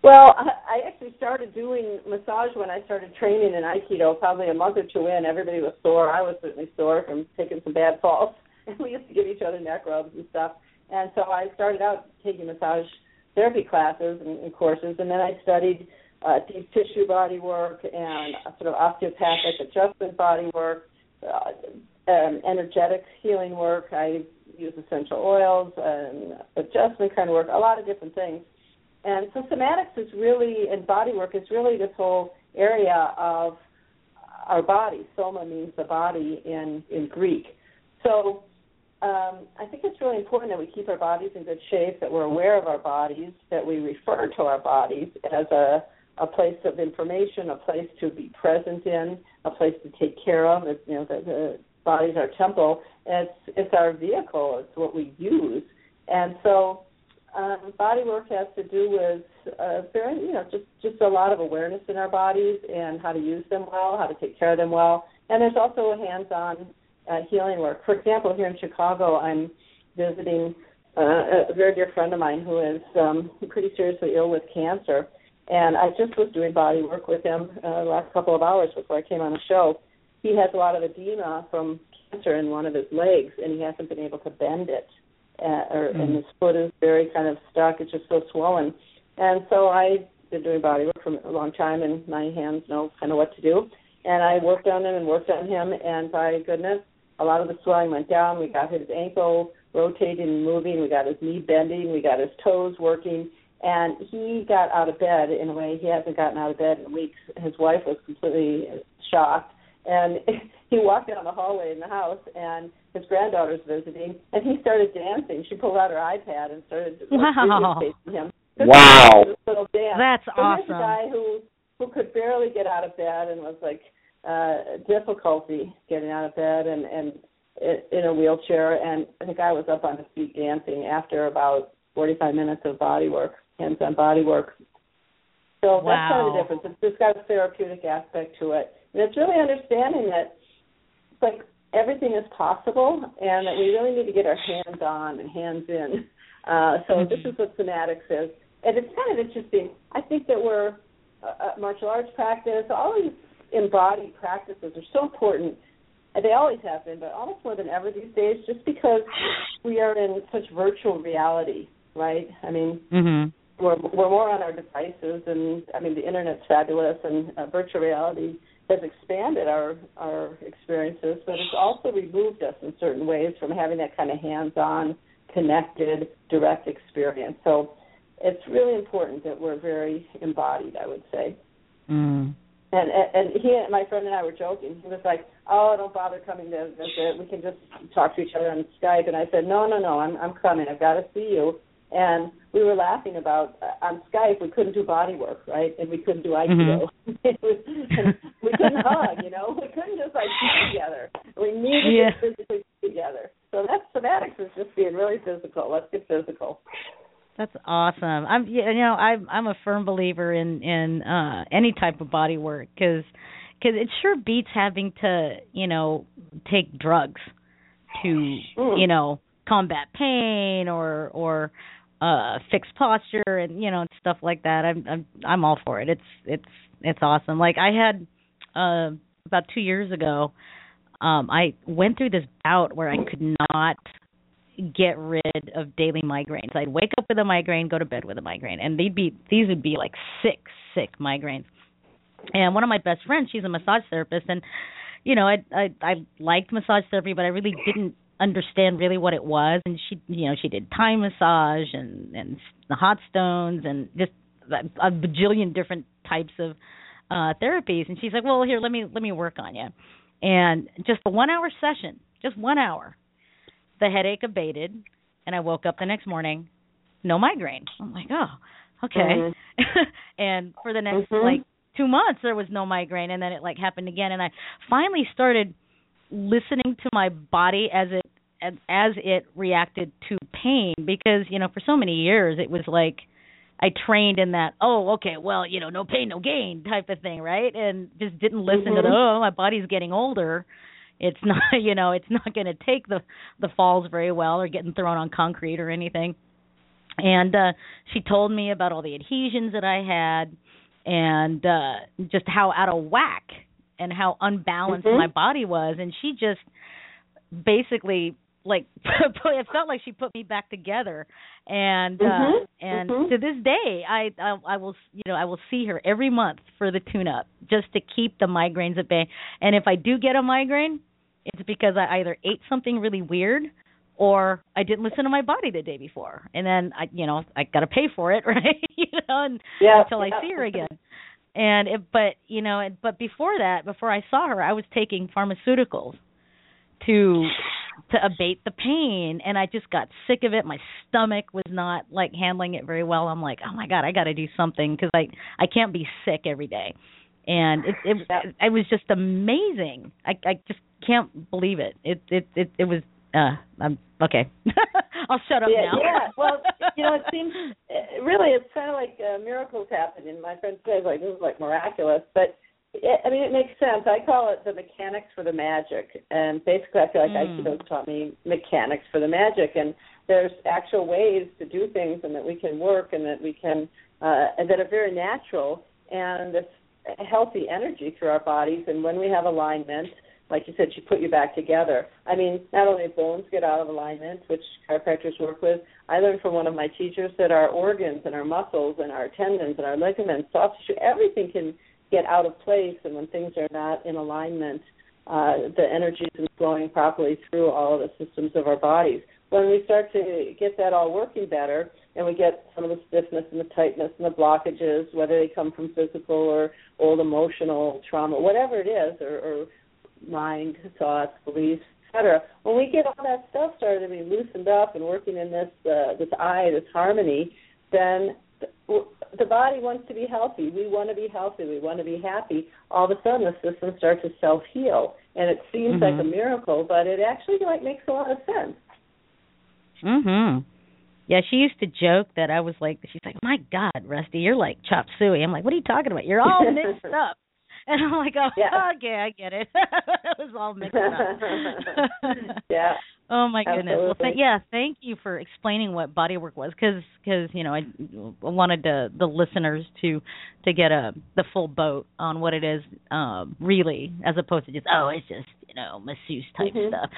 Well, I actually started doing massage when I started training in Aikido, probably a month or two in. Everybody was sore. I was certainly sore from taking some bad falls. And (laughs) we used to give each other neck rubs and stuff. And so I started out taking massage therapy classes and, and courses, and then I studied uh, deep tissue body work and sort of osteopathic adjustment body work, uh, um, energetic healing work. I use essential oils and adjustment kind of work, a lot of different things. And so somatics is really, and body work is really this whole area of our body. Soma means the body in, in Greek. So um, I think it's really important that we keep our bodies in good shape, that we're aware of our bodies, that we refer to our bodies as a, a place of information, a place to be present in, a place to take care of. It's, you know, the, the body's our temple. It's it's our vehicle. It's what we use, and so um, body work has to do with uh, very, you know, just just a lot of awareness in our bodies and how to use them well, how to take care of them well, and there's also a hands-on uh, healing work. For example, here in Chicago, I'm visiting uh, a very dear friend of mine who is um, pretty seriously ill with cancer, and I just was doing body work with him uh, the last couple of hours before I came on the show. He has a lot of edema from cancer in one of his legs, and he hasn't been able to bend it, uh, or, mm. and his foot is very kind of stuck. It's just so swollen, and so I've been doing body work for a long time, and my hands know kind of what to do. And I worked on him and worked on him, and by goodness, a lot of the swelling went down. We got his ankle rotating and moving. We got his knee bending. We got his toes working. And he got out of bed in a way he hasn't gotten out of bed in weeks. His wife was completely shocked. And (laughs) he walked down the hallway in the house, and his granddaughter's visiting, and he started dancing. She pulled out her iPad and started (laughs) wow. him. Wow. Little dance. That's so awesome. Here's a guy who who could barely get out of bed and was like uh, difficulty getting out of bed and and in a wheelchair. And the guy was up on his feet dancing after about 45 minutes of body work, hands-on body work. So wow. that's kind of the difference. It's just got a therapeutic aspect to it, and it's really understanding that, like everything is possible, and that we really need to get our hands on and hands in. Uh, so Mm-hmm. this is what somatics is, and it's kind of interesting. I think that we're uh, martial arts practice, all these embodied practices are so important. And they always have been, but almost more than ever these days, just because we are in such virtual reality, right? I mean, Mhm. we're we're more on our devices, and I mean the internet's fabulous, and uh, virtual reality has expanded our our experiences, but it's also removed us in certain ways from having that kind of hands-on, connected, direct experience. So it's really important that we're very embodied. I would say. Mm. And and he, my friend and I were joking. He was like, "Oh, don't bother coming to visit. We can just talk to each other on Skype." And I said, "No, no, no. I'm I'm coming. I've got to see you." And we were laughing about uh, on Skype we couldn't do body work, right? And we couldn't do aikido. (laughs) was, and (laughs) we couldn't hug, you know. We couldn't just like be together. We needed Yeah. to physically be together. So that's somatics is just being really physical. Let's get physical. That's awesome. I'm you know I'm I'm a firm believer in in uh any type of body work cuz cuz it sure beats having to, you know, take drugs to, you know, combat pain or or uh fix posture and you know stuff like that. I'm I'm I'm all for it. It's it's it's awesome. Like I had uh about 2 years ago um I went through this bout where I could not get rid of daily migraines. I'd wake up with a migraine, go to bed with a migraine, and they'd be these would be like sick, sick migraines. And one of my best friends, she's a massage therapist, and you know, I I I liked massage therapy, but I really didn't understand really what it was. And she, you know, she did Thai massage and and the hot stones and just a, a bajillion different types of uh therapies. And she's like, well, here, let me let me work on you. And just a one hour session, just one hour the headache abated and I woke up the next morning no migraine. I'm like, "Oh, okay." (laughs) and for the next Mhm. like 2 months there was no migraine and then it like happened again and I finally started listening to my body as it as, as it reacted to pain because, you know, for so many years it was like I trained in that, oh, okay, well, you know, no pain, no gain type of thing, right? And just didn't listen to the, Mhm. oh, my body's getting older. It's (laughs) not, you know, it's not going to take the the falls very well or getting thrown on concrete or anything. And uh she told me about all the adhesions that I had and uh just how out of whack and how unbalanced Mhm. my body was and she just basically like (laughs) it felt like she put me back together and uh Mhm. and Mhm. to this day I, I I will you know I will see her every month for the tune up just to keep the migraines at bay and if I do get a migraine it's because I either ate something really weird or I didn't listen to my body the day before and then I you know I got to pay for it (laughs) right (laughs) you know and Yeah, until yeah. I see her again and it, but you know and but before that before I saw her I was taking pharmaceuticals to to abate the pain and I just got sick of it. My stomach was not like handling it very well. I'm like oh my god I got to do something cuz I I can't be sick every day. And it it it was just amazing. I I just can't believe it. It it it, it was uh I'm okay. (laughs) I'll shut up yeah, now. Yeah, well, you know, it (laughs) seems really it's kind of like uh, miracles happen. And my friend says like this is like miraculous, but it, I mean it makes sense. I call it the mechanics for the magic, and basically I feel like Mm. Aikido taught me mechanics for the magic, and there's actual ways to do things, and that we can work, and that we can, uh, and that are very natural, and this healthy energy through our bodies, and when we have alignment like you said, she put you back together. I mean, not only bones get out of alignment, which chiropractors work with, I learned from one of my teachers that our organs and our muscles and our tendons and our ligaments, soft tissue, everything can get out of place. And when things are not in alignment, uh, the energy isn't flowing properly through all of the systems of our bodies. When we start to get that all working better, and we get some of the stiffness and the tightness and the blockages, whether they come from physical or old emotional trauma, whatever it is, or, or mind, thoughts, beliefs, etc. When we get all that stuff started to be loosened up and working in this uh, this eye, this harmony, then the, the body wants to be healthy. We want to be healthy. We want to be happy. All of a sudden, the system starts to self heal, and it seems like a miracle, but it actually like makes a lot of sense. Mhm. Yeah, she used to joke that I was like she's like, "My god, Rusty, you're like chop suey." I'm like, "What are you talking about? You're all mixed (laughs) up." And I'm like, oh, Yeah. okay, I get it. (laughs) it was all mixed up. (laughs) yeah. Oh my goodness. Well, th- yeah, thank you for explaining what bodywork was, because because you know I wanted to, the listeners to to get a the full boat on what it is um, really, as opposed to just oh it's just you know masseuse type Mhm. stuff.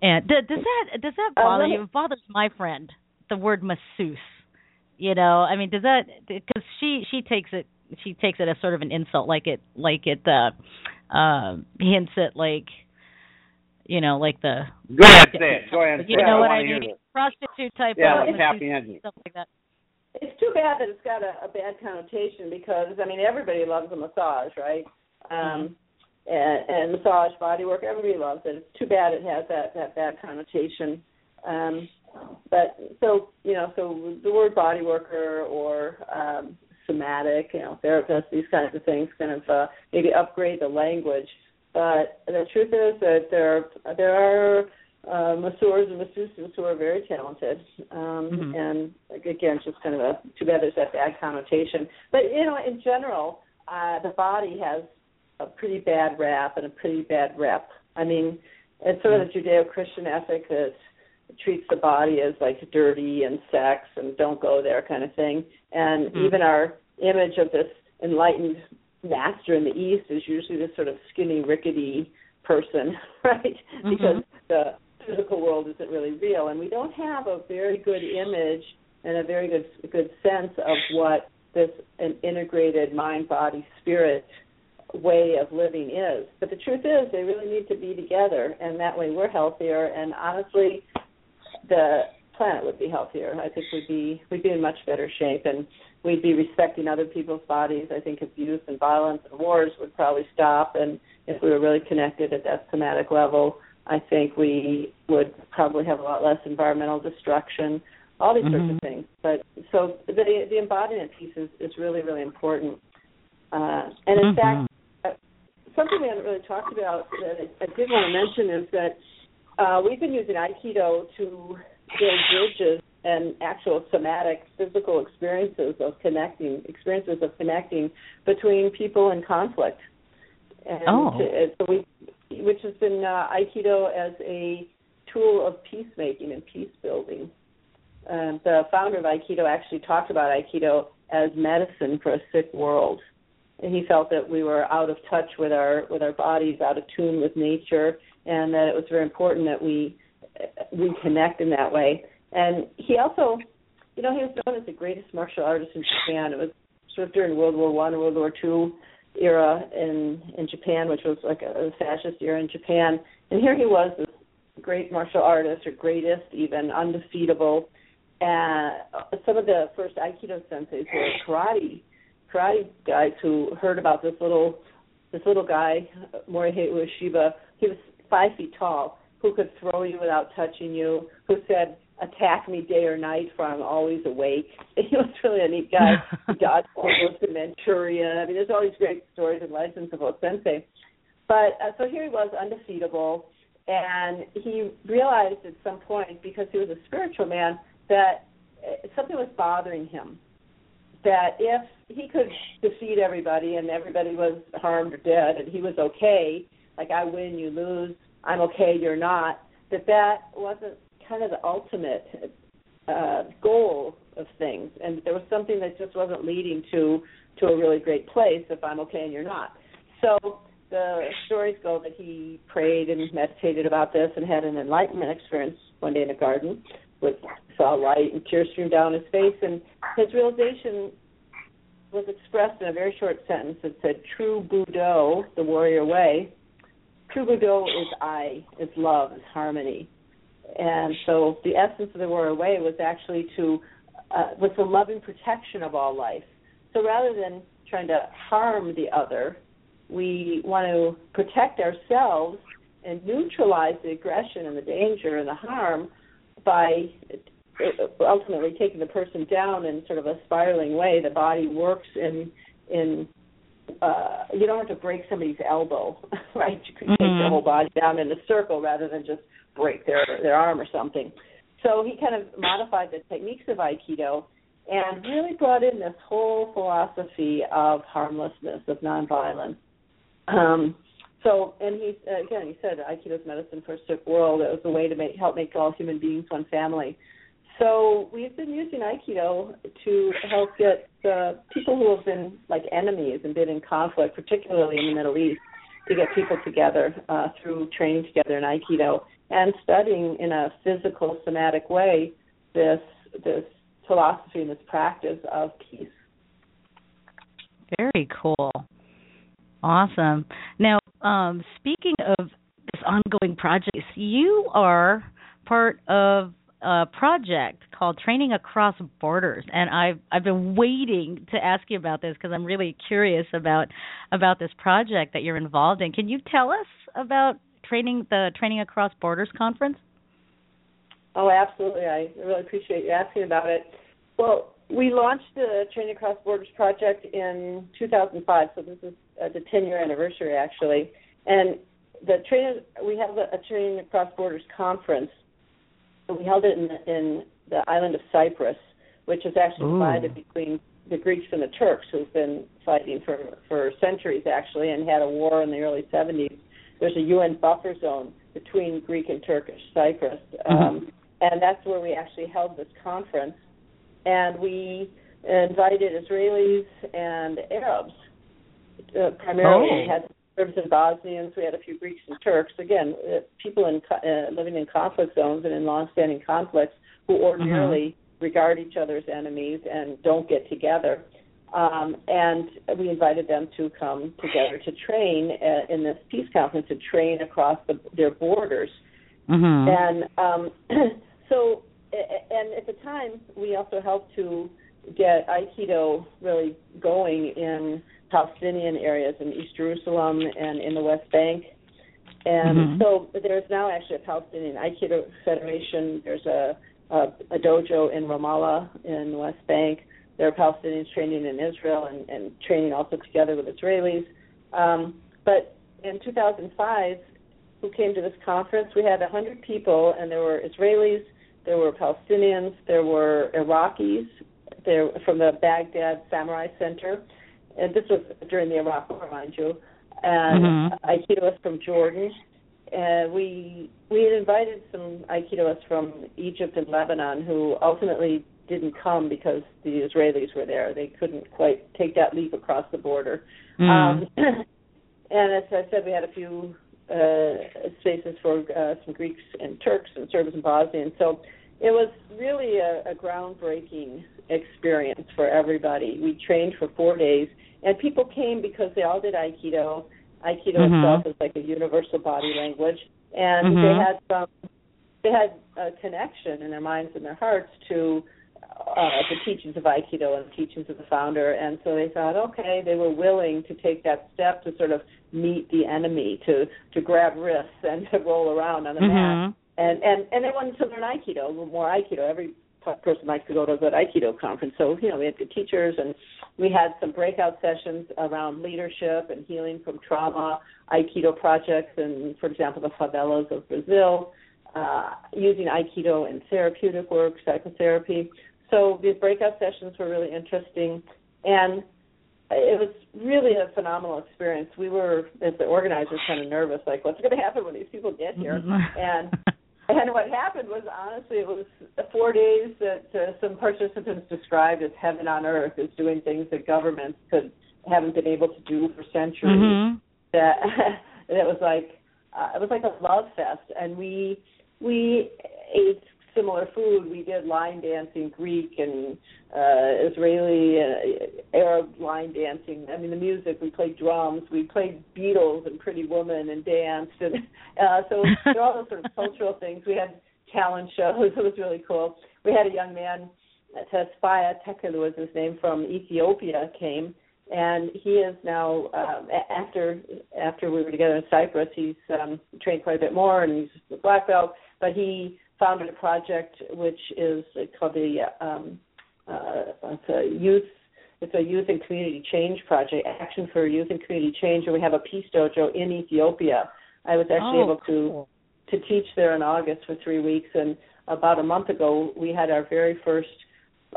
And d- does that does that Uh, bother you? It bothers my friend the word masseuse. You know, I mean, does that because she she takes it she takes it as sort of an insult, like it like it uh, uh, hints at like you know like the Go ahead, say it. Go ahead. you say it. know what wanna I mean? Prostitute type Yeah, of like happy ending. stuff like that. It's too bad that it's got a, a bad connotation because I mean everybody loves a massage, right? Um, and, and massage, body work, everybody loves it. It's too bad it has that that bad connotation. Um, but so you know, so the word body worker or um, somatic, you know, therapist, these kinds of things, kind of uh, maybe upgrade the language. But the truth is that there are, there are uh, masseurs and masseuses who are very talented, um, Mhm. and again, it's just kind of a too bad there's that bad connotation. But you know, in general, uh, the body has a pretty bad rap and a pretty bad rep. I mean, it's sort of the Judeo-Christian ethic that treats the body as like dirty and sex and don't go there kind of thing. And Mhm. even our image of this enlightened master in the East is usually this sort of skinny, rickety person, (laughs) right? Mm-hmm. Because the physical world isn't really real, and we don't have a very good image and a very good good sense of what this an integrated mind, body, spirit way of living is. But the truth is, they really need to be together, and that way we're healthier. And honestly, the planet would be healthier. I think we'd be we'd be in much better shape, and we'd be respecting other people's bodies. I think abuse and violence and wars would probably stop, and if we were really connected at that somatic level, I think we would probably have a lot less environmental destruction. All these sorts Mhm. of things. But so the the embodiment piece is, is really really important. Uh, and in Mhm. fact, uh, something we haven't really talked about that I, I did want to mention is that uh, we've been using Aikido to build bridges and actual somatic physical experiences of connecting, experiences of connecting between people in conflict. And Oh. to- uh, so we, which has been uh, Aikido as a tool of peacemaking and peace building. Um, the founder of Aikido actually talked about Aikido as medicine for a sick world and he felt that we were out of touch with our with our bodies, out of tune with nature, and that it was very important that we we connect in that way. And he also, you know, he was known as the greatest martial artist in Japan. It was sort of during World War One, World War Two era in in Japan, which was like a, fascist era in Japan. And here he was, this great martial artist, or greatest even, undefeatable. And some of the first Aikido senseis were karate karate guys who heard about this little this little guy Morihei Ueshiba. He was five feet tall, who could throw you without touching you. Who said, "Attack me day or night, for I'm always awake." (laughs) He was really a neat guy. (laughs) he dodged almost to Manchuria. I mean, there's all these great stories and legends about Sensei. But uh, so here he was, undefeatable, and he realized at some point, because he was a spiritual man, that uh, something was bothering him that if he could defeat everybody and everybody was harmed or dead and he was okay, like I win, you lose, I'm okay, you're not, that that wasn't kind of the ultimate uh, goal of things, and there was something that just wasn't leading to to a really great place if I'm okay and you're not. So the stories go that he prayed and meditated about this and had an enlightenment experience one day in a garden with saw light and tears streamed down his face. And his realization was expressed in a very short sentence that said true budo the warrior way true budo is i is love is harmony and so the essence of the warrior way was actually to uh, was the loving protection of all life so rather than trying to harm the other we want to protect ourselves and neutralize the aggression and the danger and the harm by ultimately taking the person down in sort of a spiraling way. The body works in in uh, you don't have to break somebody's elbow, (laughs) right? You can take Mhm. their whole body down in a circle rather than just break their their arm or something. So he kind of modified the techniques of Aikido and really brought in this whole philosophy of harmlessness, of nonviolence. Um, so, and he again, he said Aikido's medicine for a sick world. It was a way to make help make all human beings one family. So we've been using Aikido to help get uh, people who have been like enemies and been in conflict, particularly in the Middle East, to get people together uh, through training together in Aikido and studying in a physical, somatic way this this philosophy and this practice of peace. Very cool. Awesome. Now, um, speaking of this ongoing project, you are part of a project called Training Across Borders, and I've I've been waiting to ask you about this because I'm really curious about about this project that you're involved in. Can you tell us about training the Training Across Borders conference? Oh, absolutely. I really appreciate you asking about it. Well, we launched the Training Across Borders project in 2005, so this is uh, the 10 year anniversary actually. And the train we have a, a Training Across Borders conference. We held it in, in the island of Cyprus, which is actually Ooh. divided between the Greeks and the Turks, who've been fighting for for centuries actually, and had a war in the early 70s. There's a UN buffer zone between Greek and Turkish Cyprus, um, and that's where we actually held this conference. And we invited Israelis and Arabs uh, primarily. Oh. We had Serbs and Bosnians. We had a few Greeks and Turks. Again, uh, people in co- uh, living in conflict zones and in long-standing conflicts who ordinarily regard each other as enemies and don't get together. Um, and we invited them to come together to train uh, in this peace conference to train across the, their borders. Mm-hmm. And um, (clears throat) so, and at the time, we also helped to get Aikido really going in Palestinian areas in East Jerusalem and in the West Bank. And Mhm. so there's now actually a Palestinian Aikido Federation. There's a, a, a dojo in Ramallah in the West Bank. There are Palestinians training in Israel and, and training also together with Israelis. Um, but in 2005, who came to this conference, we had 100 people, and there were Israelis, there were Palestinians, there were Iraqis, there from the Baghdad Samurai Center, and this was during the Iraq War, mind you, and Mhm. Aikidoists from Jordan. And we we had invited some Aikidoists from Egypt and Lebanon who ultimately didn't come because the Israelis were there. They couldn't quite take that leap across the border. Mm. Um, (clears throat) and as I said, we had a few uh, spaces for uh, some Greeks and Turks and Serbs and Bosnians. So it was really a, a groundbreaking experience for everybody. We trained for four days, and people came because they all did Aikido. Aikido Mhm. itself is like a universal body language, and Mhm. they had some. They had a connection in their minds and their hearts to uh, the teachings of Aikido and the teachings of the founder, and so they thought, okay, they were willing to take that step to sort of meet the enemy, to to grab wrists and (laughs) to roll around on the mat Mhm. and and and they wanted to learn aikido, a little more aikido. Every person likes to go to a good aikido conference. So you know, we had good teachers, and we had some breakout sessions around leadership and healing from trauma, aikido projects, and for example, the favelas of Brazil, uh, using aikido in therapeutic work, psychotherapy. So these breakout sessions were really interesting, and it was really a phenomenal experience. We were, as the organizers, kind of nervous, like, what's going to happen when these people get here? and and what happened was, honestly, it was four days that uh, some participants described as heaven on earth, as doing things that governments could haven't been able to do for centuries. Mhm. That (laughs) and it was like uh, it was like a love fest, and we we ate similar food. We did line dancing, Greek and uh, Israeli, uh, Arab line dancing. I mean, the music. We played drums. We played Beatles and Pretty Woman and danced, and (laughs) uh, so there all those sort of cultural things. We had talent shows. (laughs) It was really cool. We had a young man, Tesfaye Tekelu was his name, from Ethiopia, came, and he is now um, after after we were together in Cyprus. He's um, trained quite a bit more, and he's a black belt. But he founded a project which is called the um, uh, it's a youth it's a youth and community change project, Action for Youth and Community Change, and we have a peace dojo in Ethiopia. I was actually Oh, able to to teach there in August for three weeks, and about a month ago we had our very first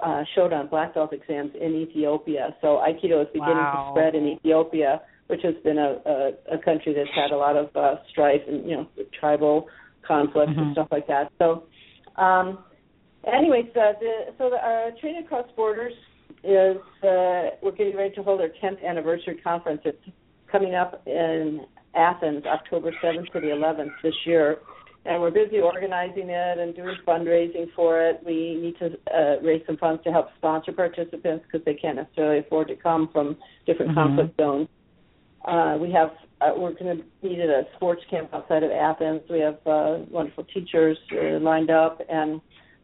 uh, Shodan black belt exams in Ethiopia. So Aikido is beginning Wow. to spread in Ethiopia. which has been a, a, a country that's had a lot of uh, strife and you know tribal conflicts Mm-hmm. and stuff like that. So, um, anyways, uh, the, so the, our Training Across Borders is uh, we're getting ready to hold our 10th anniversary conference. It's coming up in Athens, October 7th to the 11th this year. And we're busy organizing it and doing fundraising for it. We need to uh, raise some funds to help sponsor participants because they can't necessarily afford to come from different Mhm. conflict zones. Uh, we have uh, we're going to meet at a sports camp outside of Athens. We have uh, wonderful teachers uh, lined up, and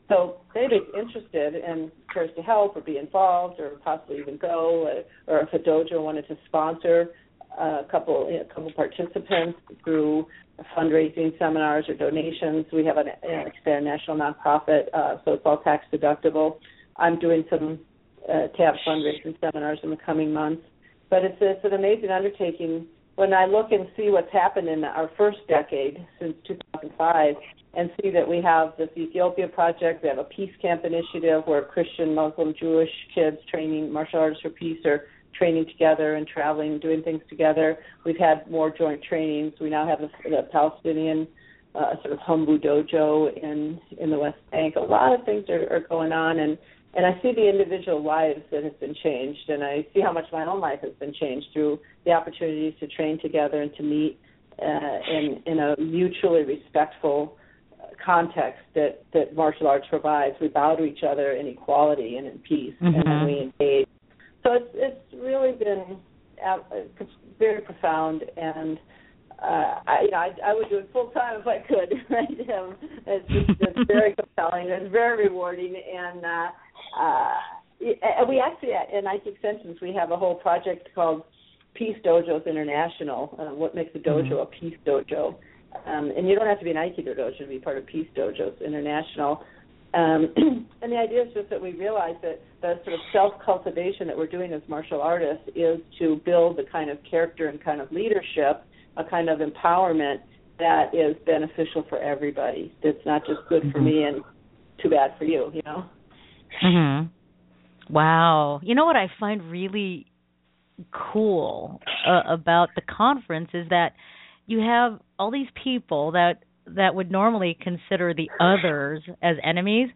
so they'd be interested in cares to help or be involved or possibly even go, uh, or if a dojo wanted to sponsor a couple a couple participants through fundraising seminars or donations. We have an, an expanded national nonprofit, uh, so it's all tax deductible. I'm doing some uh, TAB fundraising seminars in the coming months, but it's it's an amazing undertaking. When I look and see what's happened in our first decade since 2005, and see that we have this Ethiopia project, we have a peace camp initiative where Christian, Muslim, Jewish kids training martial artists for peace are training together and traveling, doing things together. We've had more joint trainings. We now have a, the Palestinian uh, sort of Humbu dojo in in the West Bank. A lot of things are, are going on, and and I see the individual lives that have been changed, and I see how much my own life has been changed through the opportunities to train together and to meet uh, in in a mutually respectful context that that martial arts provides. We bow to each other in equality and in peace, and then Mhm. we engage. So it's it's really been uh, very profound, and uh, I you know I, I would do it full time if I could. (laughs) Right? Um, it's just it's very (laughs) compelling. It's very rewarding, and uh, uh, and we actually at in Aiki Extensions we have a whole project called Peace Dojos International. Uh, what makes a dojo a peace dojo? Um, and you don't have to be an Aikido dojo to be part of Peace Dojos International. Um, (clears throat) and the idea is just that we realize that the sort of self cultivation that we're doing as martial artists is to build the kind of character and kind of leadership, a kind of empowerment that is beneficial for everybody. That's not just good for me and too bad for you, you know? Mhm. Wow. You know what I find really cool uh, about the conference is that you have all these people that that would normally consider the others as enemies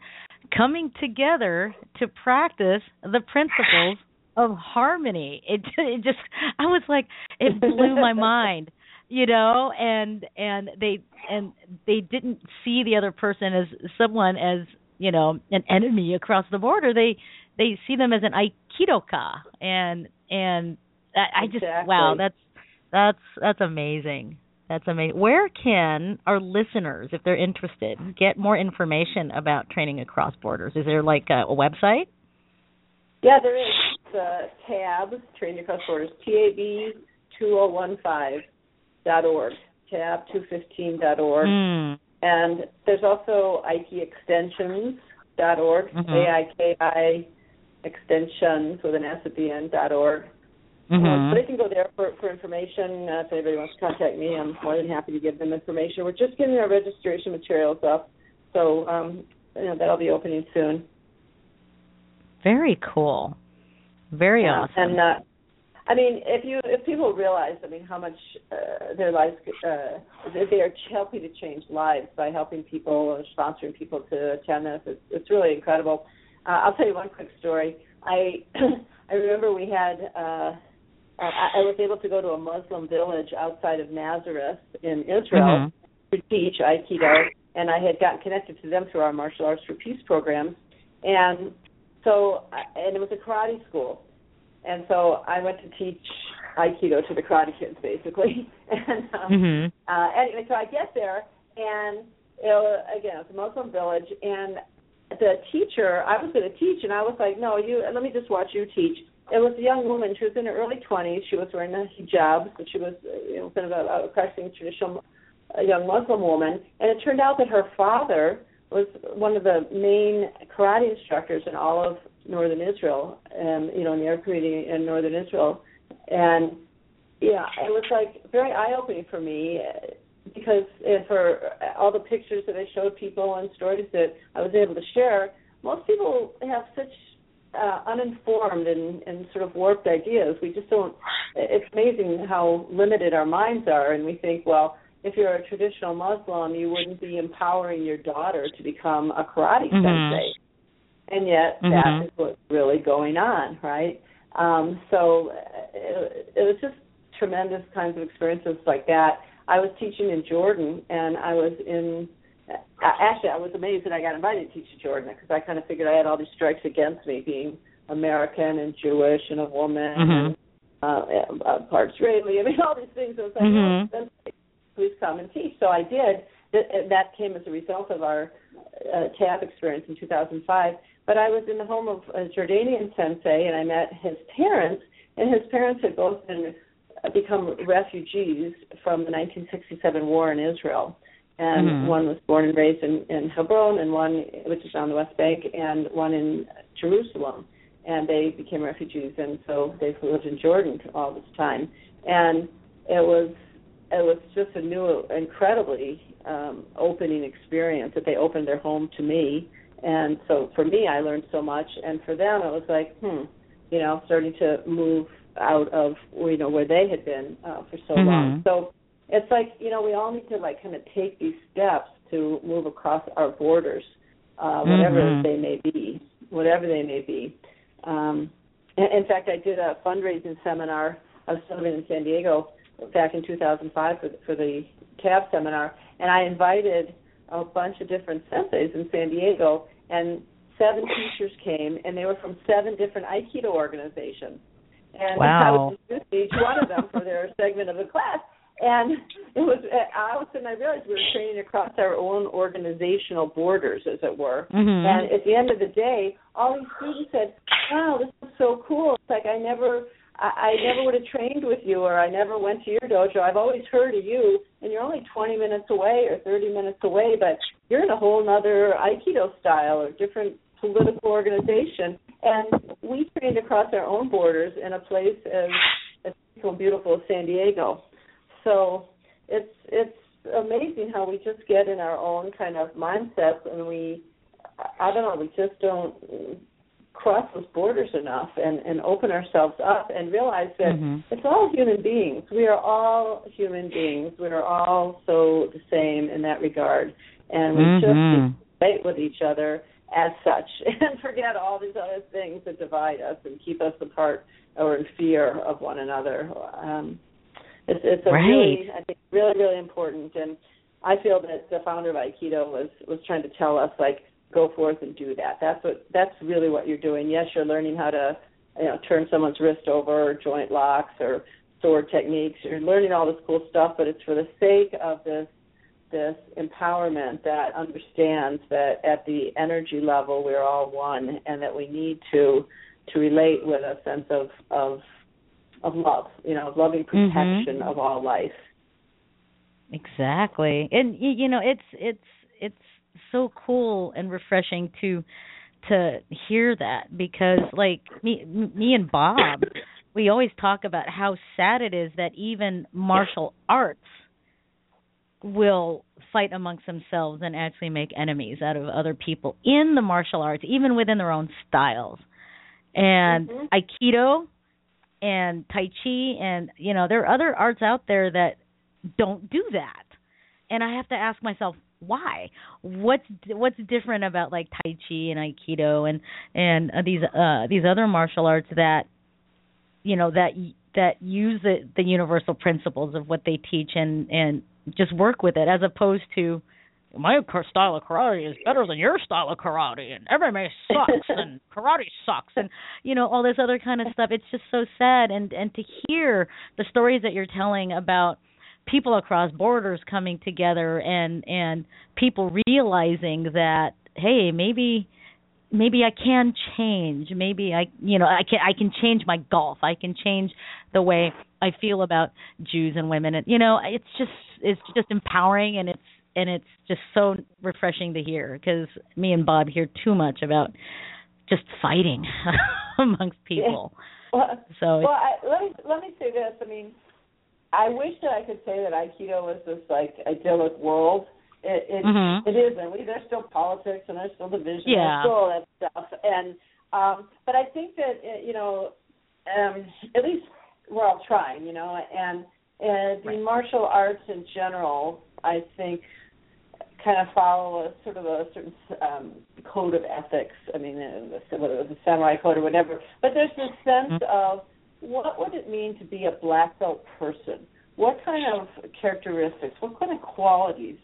coming together to practice the principles of harmony. It it just I was like it blew my mind, you know, and and they and they didn't see the other person as someone as, you know, an enemy across the border. They they see them as an aikidoka and and I, I just wow, that's that's that's amazing. That's amazing. Where can our listeners, if they're interested, get more information about training across borders? Is there like a, a website? Yeah, there is. It's uh, tab, Training Across Borders, tab2015 dot org, tab215 dot org. Mm. And there's also Aiki dot org, Mhm. A-I-K-I extensions with an S at the end dot org. Uh, Mhm. so they can go there for, for information. Uh, if anybody wants to contact me, I'm more than happy to give them information. We're just getting our registration materials up, so um, you know that'll be opening soon. Very cool. Very Yeah, awesome. And uh, I mean, if you if people realize, I mean, how much uh, their lives uh, they are helping to change lives by helping people or sponsoring people to attend this, it's, it's really incredible. Uh, I'll tell you one quick story. I (clears throat) I remember we had. Uh, I, I was able to go to a Muslim village outside of Nazareth in Israel Mhm. to teach Aikido, and I had gotten connected to them through our martial arts for peace programs, and so and it was a karate school, and so I went to teach Aikido to the karate kids basically, (laughs) and um, Mhm. uh, anyway, so I get there, and you know, again, it's a Muslim village, and the teacher, I was going to teach, and I was like, no, you, let me just watch you teach. It was a young woman. She was in her early twenties. She was wearing a hijab, so she was, you know, kind of a, a practicing traditional uh, young Muslim woman. And it turned out that her father was one of the main karate instructors in all of northern Israel, um, you know, in the Arab community in northern Israel. And yeah, it was like very eye opening for me uh, because and for all the pictures that I showed people and stories that I was able to share, most people have such uh, uninformed and, and sort of warped ideas. We just don't. It's amazing how limited our minds are, and we think, well, if you're a traditional Muslim, you wouldn't be empowering your daughter to become a karate Mhm. sensei, and yet Mhm. that is what's really going on, right? Um, so uh, it, it was just tremendous kinds of experiences like that. I was teaching in Jordan, and I was in. Actually, I was amazed that I got invited to teach in Jordan because I kind of figured I had all these strikes against me, being American and Jewish and a woman, and uh, uh, part Israeli. (laughs) I mean, all these things. I was like, Mhm. oh, please come and teach. So I did. That, came as a result of our uh, TAB experience in 2005. But I was in the home of a Jordanian sensei, and I met his parents. And his parents had both been uh, become refugees from the 1967 war in Israel. And Mhm. one was born and raised in, in Hebron, and one which is on the West Bank, and one in Jerusalem. And they became refugees, and so they've lived in Jordan all this time. And it was it was just a new, incredibly um, opening experience that they opened their home to me. And so for me, I learned so much, and for them, it was like, hmm, you know, starting to move out of you know where they had been uh, for so long. Mhm. So it's like you know we all need to like kind of take these steps to move across our borders, uh, whatever Mhm. they may be, whatever they may be. Um, in, fact, I did a fundraising seminar. I was living in San Diego back in 2005 for, for the TAB seminar, and I invited a bunch of different senseis in San Diego, and seven teachers came, and they were from seven different Aikido organizations. And I Wow. was introducing each one of them for their (laughs) segment of the class. And it was all of a sudden I realized we were training across our own organizational borders, as it were. Mhm. And at the end of the day, all these students said, "Wow, this is so cool! It's like I never, I, I never would have trained with you, or I never went to your dojo. I've always heard of you, and you're only 20 minutes away or 30 minutes away, but you're in a whole other Aikido style or different political organization. And we trained across our own borders in a place as as so beautiful as San Diego. So it's it's amazing how we just get in our own kind of mindsets and we I don't know, we just don't cross those borders enough and, and open ourselves up and realize that Mhm. it's all human beings. We are all human beings. We are all so the same in that regard. And we just Mhm. need to relate with each other as such (laughs) and forget all these other things that divide us and keep us apart or in fear of one another. Um, it's it's a Right. really I think really really important and I feel that the founder of Aikido was was trying to tell us like go forth and do that. That's what that's really what you're doing. Yes, you're learning how to you know turn someone's wrist over or joint locks or sword techniques. You're learning all this cool stuff, but it's for the sake of this this empowerment that understands that at the energy level we're all one and that we need to to relate with a sense of of of love, you know, of loving mm-hmm. protection of all life. Exactly. And you know, it's it's it's so cool and refreshing to to hear that because like me me and Bob, we always talk about how sad it is that even martial arts will fight amongst themselves and actually make enemies out of other people in the martial arts, even within their own styles. And Mhm. Aikido and Tai Chi and you know, there are other arts out there that don't do that. And I have to ask myself why? What's what's different about like Tai Chi and Aikido and and uh, these uh these other martial arts that you know that that use the the universal principles of what they teach and and just work with it as opposed to my style of karate is better than your style of karate and MMA sucks (laughs) and karate sucks and you know all this other kind of stuff it's just so sad and and to hear the stories that you're telling about people across borders coming together and and people realizing that hey maybe maybe I can change maybe I you know I can I can change my golf I can change the way I feel about Jews and women and you know it's just it's just empowering and it's and it's just so refreshing to hear because me and Bob hear too much about just fighting (laughs) amongst people. Well, So well I, let me let me say this. I mean, I wish that I could say that Aikido was this like idyllic world. It it, Mhm. it isn't. We, there's still politics and there's still division. Yeah. There's still all that stuff. And Um, but I think that uh, you know, um, at least we're all trying, you know, and and the right. martial arts in general, I think, kind of follow a sort of a certain um, code of ethics. I mean, uh, whether it was a samurai code or whatever, but there's this sense mm-hmm. of what would it mean to be a black belt person? What kind of characteristics, what kind of qualities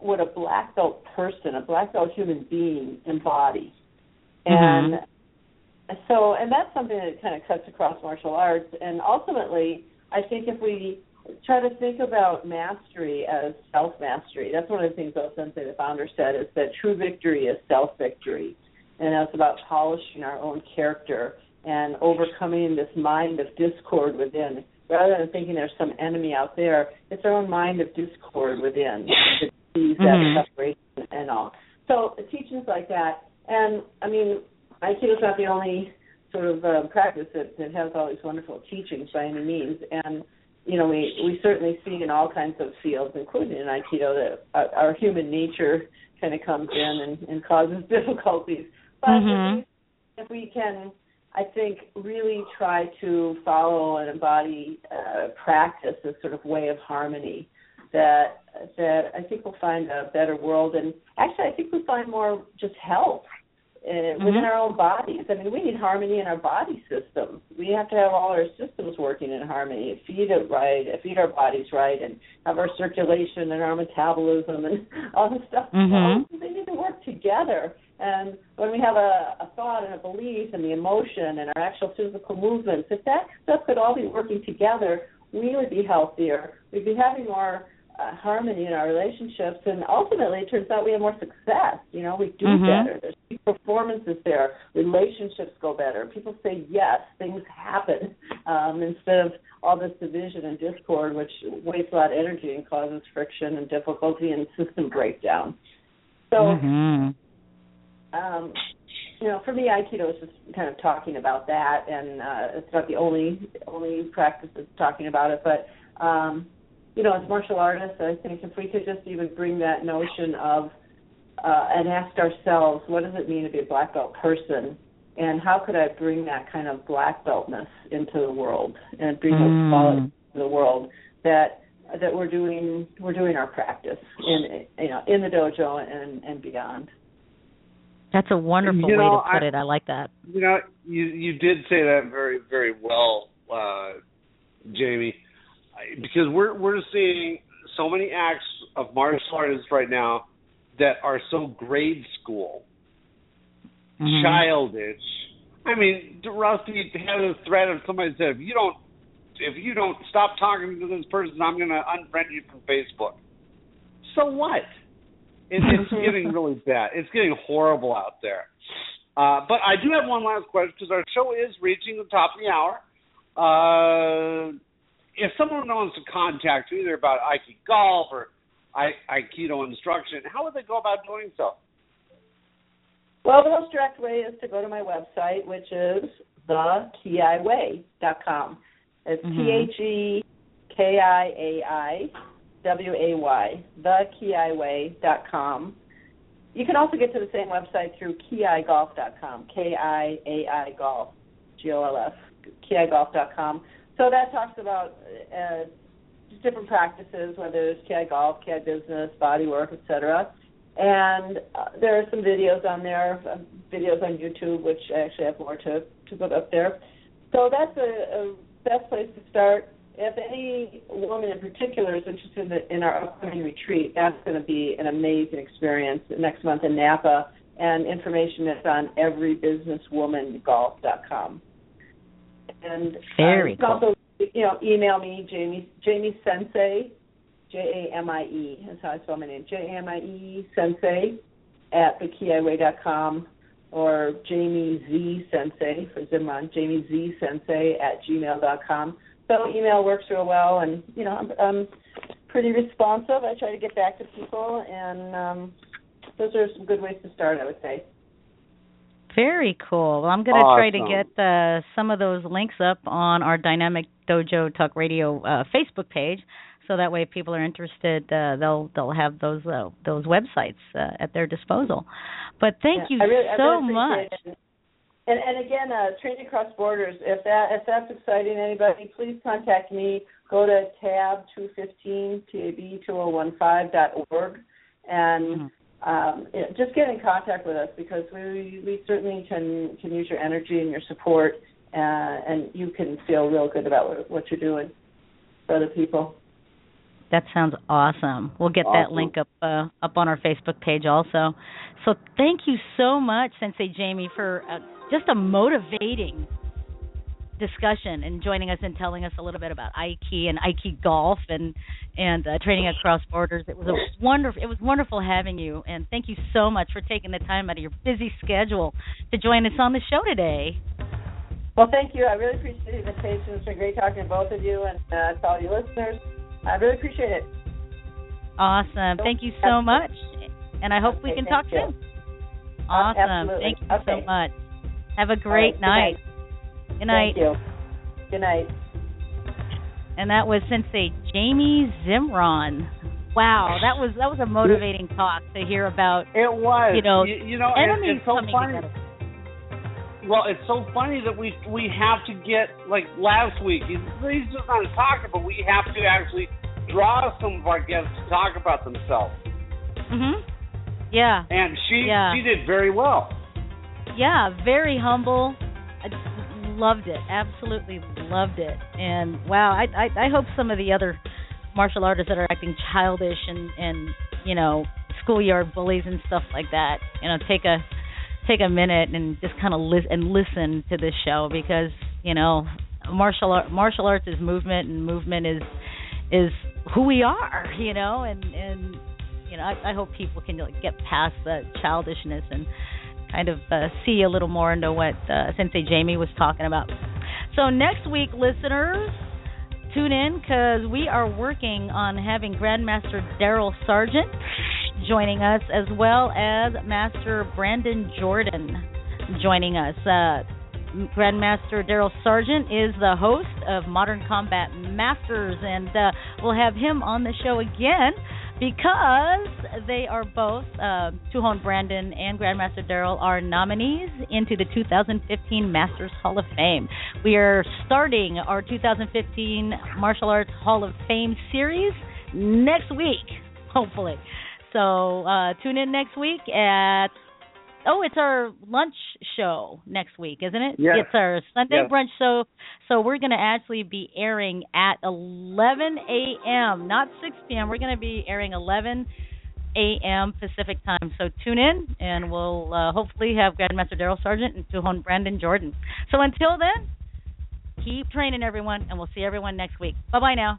would a black belt person, a black belt human being embody? Mm-hmm. And so, and that's something that kind of cuts across martial arts. And ultimately, I think if we try to think about mastery as self mastery, that's one of the things O Sensei, the founder, said is that true victory is self victory. And that's about polishing our own character and overcoming this mind of discord within. Rather than thinking there's some enemy out there, it's our own mind of discord within that sees that mm-hmm. separation and all. So teachings like that, and I mean, Aikido is not the only sort of uh, practice that, that has all these wonderful teachings by any means, and you know, we we certainly see in all kinds of fields, including in Aikido, that our, our human nature kind of comes in and, and causes (laughs) difficulties. But mm-hmm. if, we, if we can I think really try to follow and embody uh, practice, a sort of way of harmony that that I think we'll find a better world. And actually, I think we find more just health uh, mm-hmm. within our own bodies. I mean, we need harmony in our body system. We have to have all our systems working in harmony, feed it right, feed our bodies right, and have our circulation and our metabolism and (laughs) all this stuff. Mm-hmm. They need to work together. And when we have a, a thought and a belief and the emotion and our actual physical movements, if that stuff could all be working together, we would be healthier. We'd be having more uh, harmony in our relationships, and ultimately, it turns out we have more success. You know, we do mm-hmm. better. There's performances there. Relationships go better. People say yes. Things happen um, instead of all this division and discord, which wastes a lot of energy and causes friction and difficulty and system breakdown. So. Mm-hmm um, you know, for me, Aikido is just kind of talking about that, and uh, it's not the only only practice that's talking about it. But um, you know, as martial artists, I think if we could just even bring that notion of uh, and ask ourselves, what does it mean to be a black belt person, and how could I bring that kind of black beltness into the world and bring mm. those qualities to the world that that we're doing we're doing our practice in you know in the dojo and and beyond. That's a wonderful you know, way to put I, it. I like that. You know, you you did say that very very well, uh, Jamie, because we're we're seeing so many acts of martial artists right now that are so grade school, mm-hmm. childish. I mean, Rusty had a threat of somebody said, if you don't if you don't stop talking to this person, I'm going to unfriend you from Facebook. So what? It, it's (laughs) getting really bad. It's getting horrible out there. Uh, but I do have one last question because our show is reaching the top of the hour. Uh, if someone wants to contact you either about Aikido golf or Aikido instruction, how would they go about doing so? Well, the most direct way is to go to my website, which is thekiaiway.com. It's mm-hmm. T H E K I A I W A Y, thekiaiway.com. You can also get to the same website through kiaigolf.com, K I A I golf, G O L F, kiaigolf.com. So that talks about uh, different practices, whether it's ki golf, ki business, body work, etc. And uh, there are some videos on there, uh, videos on YouTube, which I actually have more to to put up there. So that's a, a best place to start if any woman in particular is interested in, our upcoming retreat, that's going to be an amazing experience next month in Napa. And information is on everybusinesswomangolf.com. And very uh, cool. also, you know, email me Jamie Jamie Sensei, J A M I E. That's how I spell my name. J A M I E Sensei at thekiaiway.com or Jamie Z Sensei for Zimron, Jamie Z Sensei at gmail.com so email works real well, and you know I'm, I'm pretty responsive. I try to get back to people, and um, those are some good ways to start. I would say. Very cool. Well, I'm going to awesome. try to get uh, some of those links up on our Dynamic Dojo Talk Radio uh, Facebook page, so that way if people are interested, uh, they'll they'll have those uh, those websites uh, at their disposal. But thank yeah, you I really, so I really much. It. And, and again, uh, Training Across Borders. If that if that's exciting, anybody, please contact me. Go to tab two fifteen tab two zero one five dot org, and um, you know, just get in contact with us because we we certainly can can use your energy and your support, uh, and you can feel real good about what, what you're doing for other people. That sounds awesome. We'll get that link up uh, up on our Facebook page also. So thank you so much, Sensei Jamie, for uh, just a motivating discussion and joining us and telling us a little bit about Aiki and Aiki golf and and uh, training across borders. It was a wonderful. It was wonderful having you, and thank you so much for taking the time out of your busy schedule to join us on the show today. Well, thank you. I really appreciate the invitation. It's been great talking to both of you and uh, to all your listeners. I really appreciate it. Awesome. Thank you so much, and I hope we can talk you. soon. Awesome. absolutely. Thank you so much. Have a great right, night. Good night. Thank you. Good night. And that was Sensei Jamie Zimron. Wow, that was that was a motivating talk to hear about. It was. You know, you, you know, enemies it's so coming funny. together. Well, it's so funny that we we have to get like last week. He's, he's just not a talker, but we have to actually draw some of our guests to talk about themselves. Mhm. Yeah. And she Yeah. she did very well. Yeah, very humble. I loved it. Absolutely loved it. And wow, I I, I hope some of the other martial artists that are acting childish and and you know schoolyard bullies and stuff like that, you know, take a take a minute and just kind of lis- and listen to this show because you know martial art martial arts is movement and movement is is who we are, you know, and and you know I, I hope people can like, get past the childishness and kind of uh, see a little more into what uh, Sensei Jamie was talking about. So next week, listeners, tune in because we are working on having Grandmaster Daryl Sargent joining us, as well as Master Brandon Jordan joining us. Uh, Grandmaster Daryl Sargent is the host of Modern Combat Masters, and uh, we'll have him on the show again because they are both, uh, Brandon and Grandmaster Daryl, are nominees into the 2015 Masters Hall of Fame. We are starting our 2015 Martial Arts Hall of Fame series next week, hopefully. So uh, tune in next week at Oh, it's our lunch show next week, isn't it? Yes. It's our Sunday Yes. brunch show. So we're going to actually be airing at 11 a.m., not 6 p.m. We're going to be airing 11 a.m. Pacific time. So tune in, and we'll uh, hopefully have Grandmaster Daryl Sargent and Tuhon Brandon Jordan. So until then, keep training everyone, and we'll see everyone next week. Bye bye now.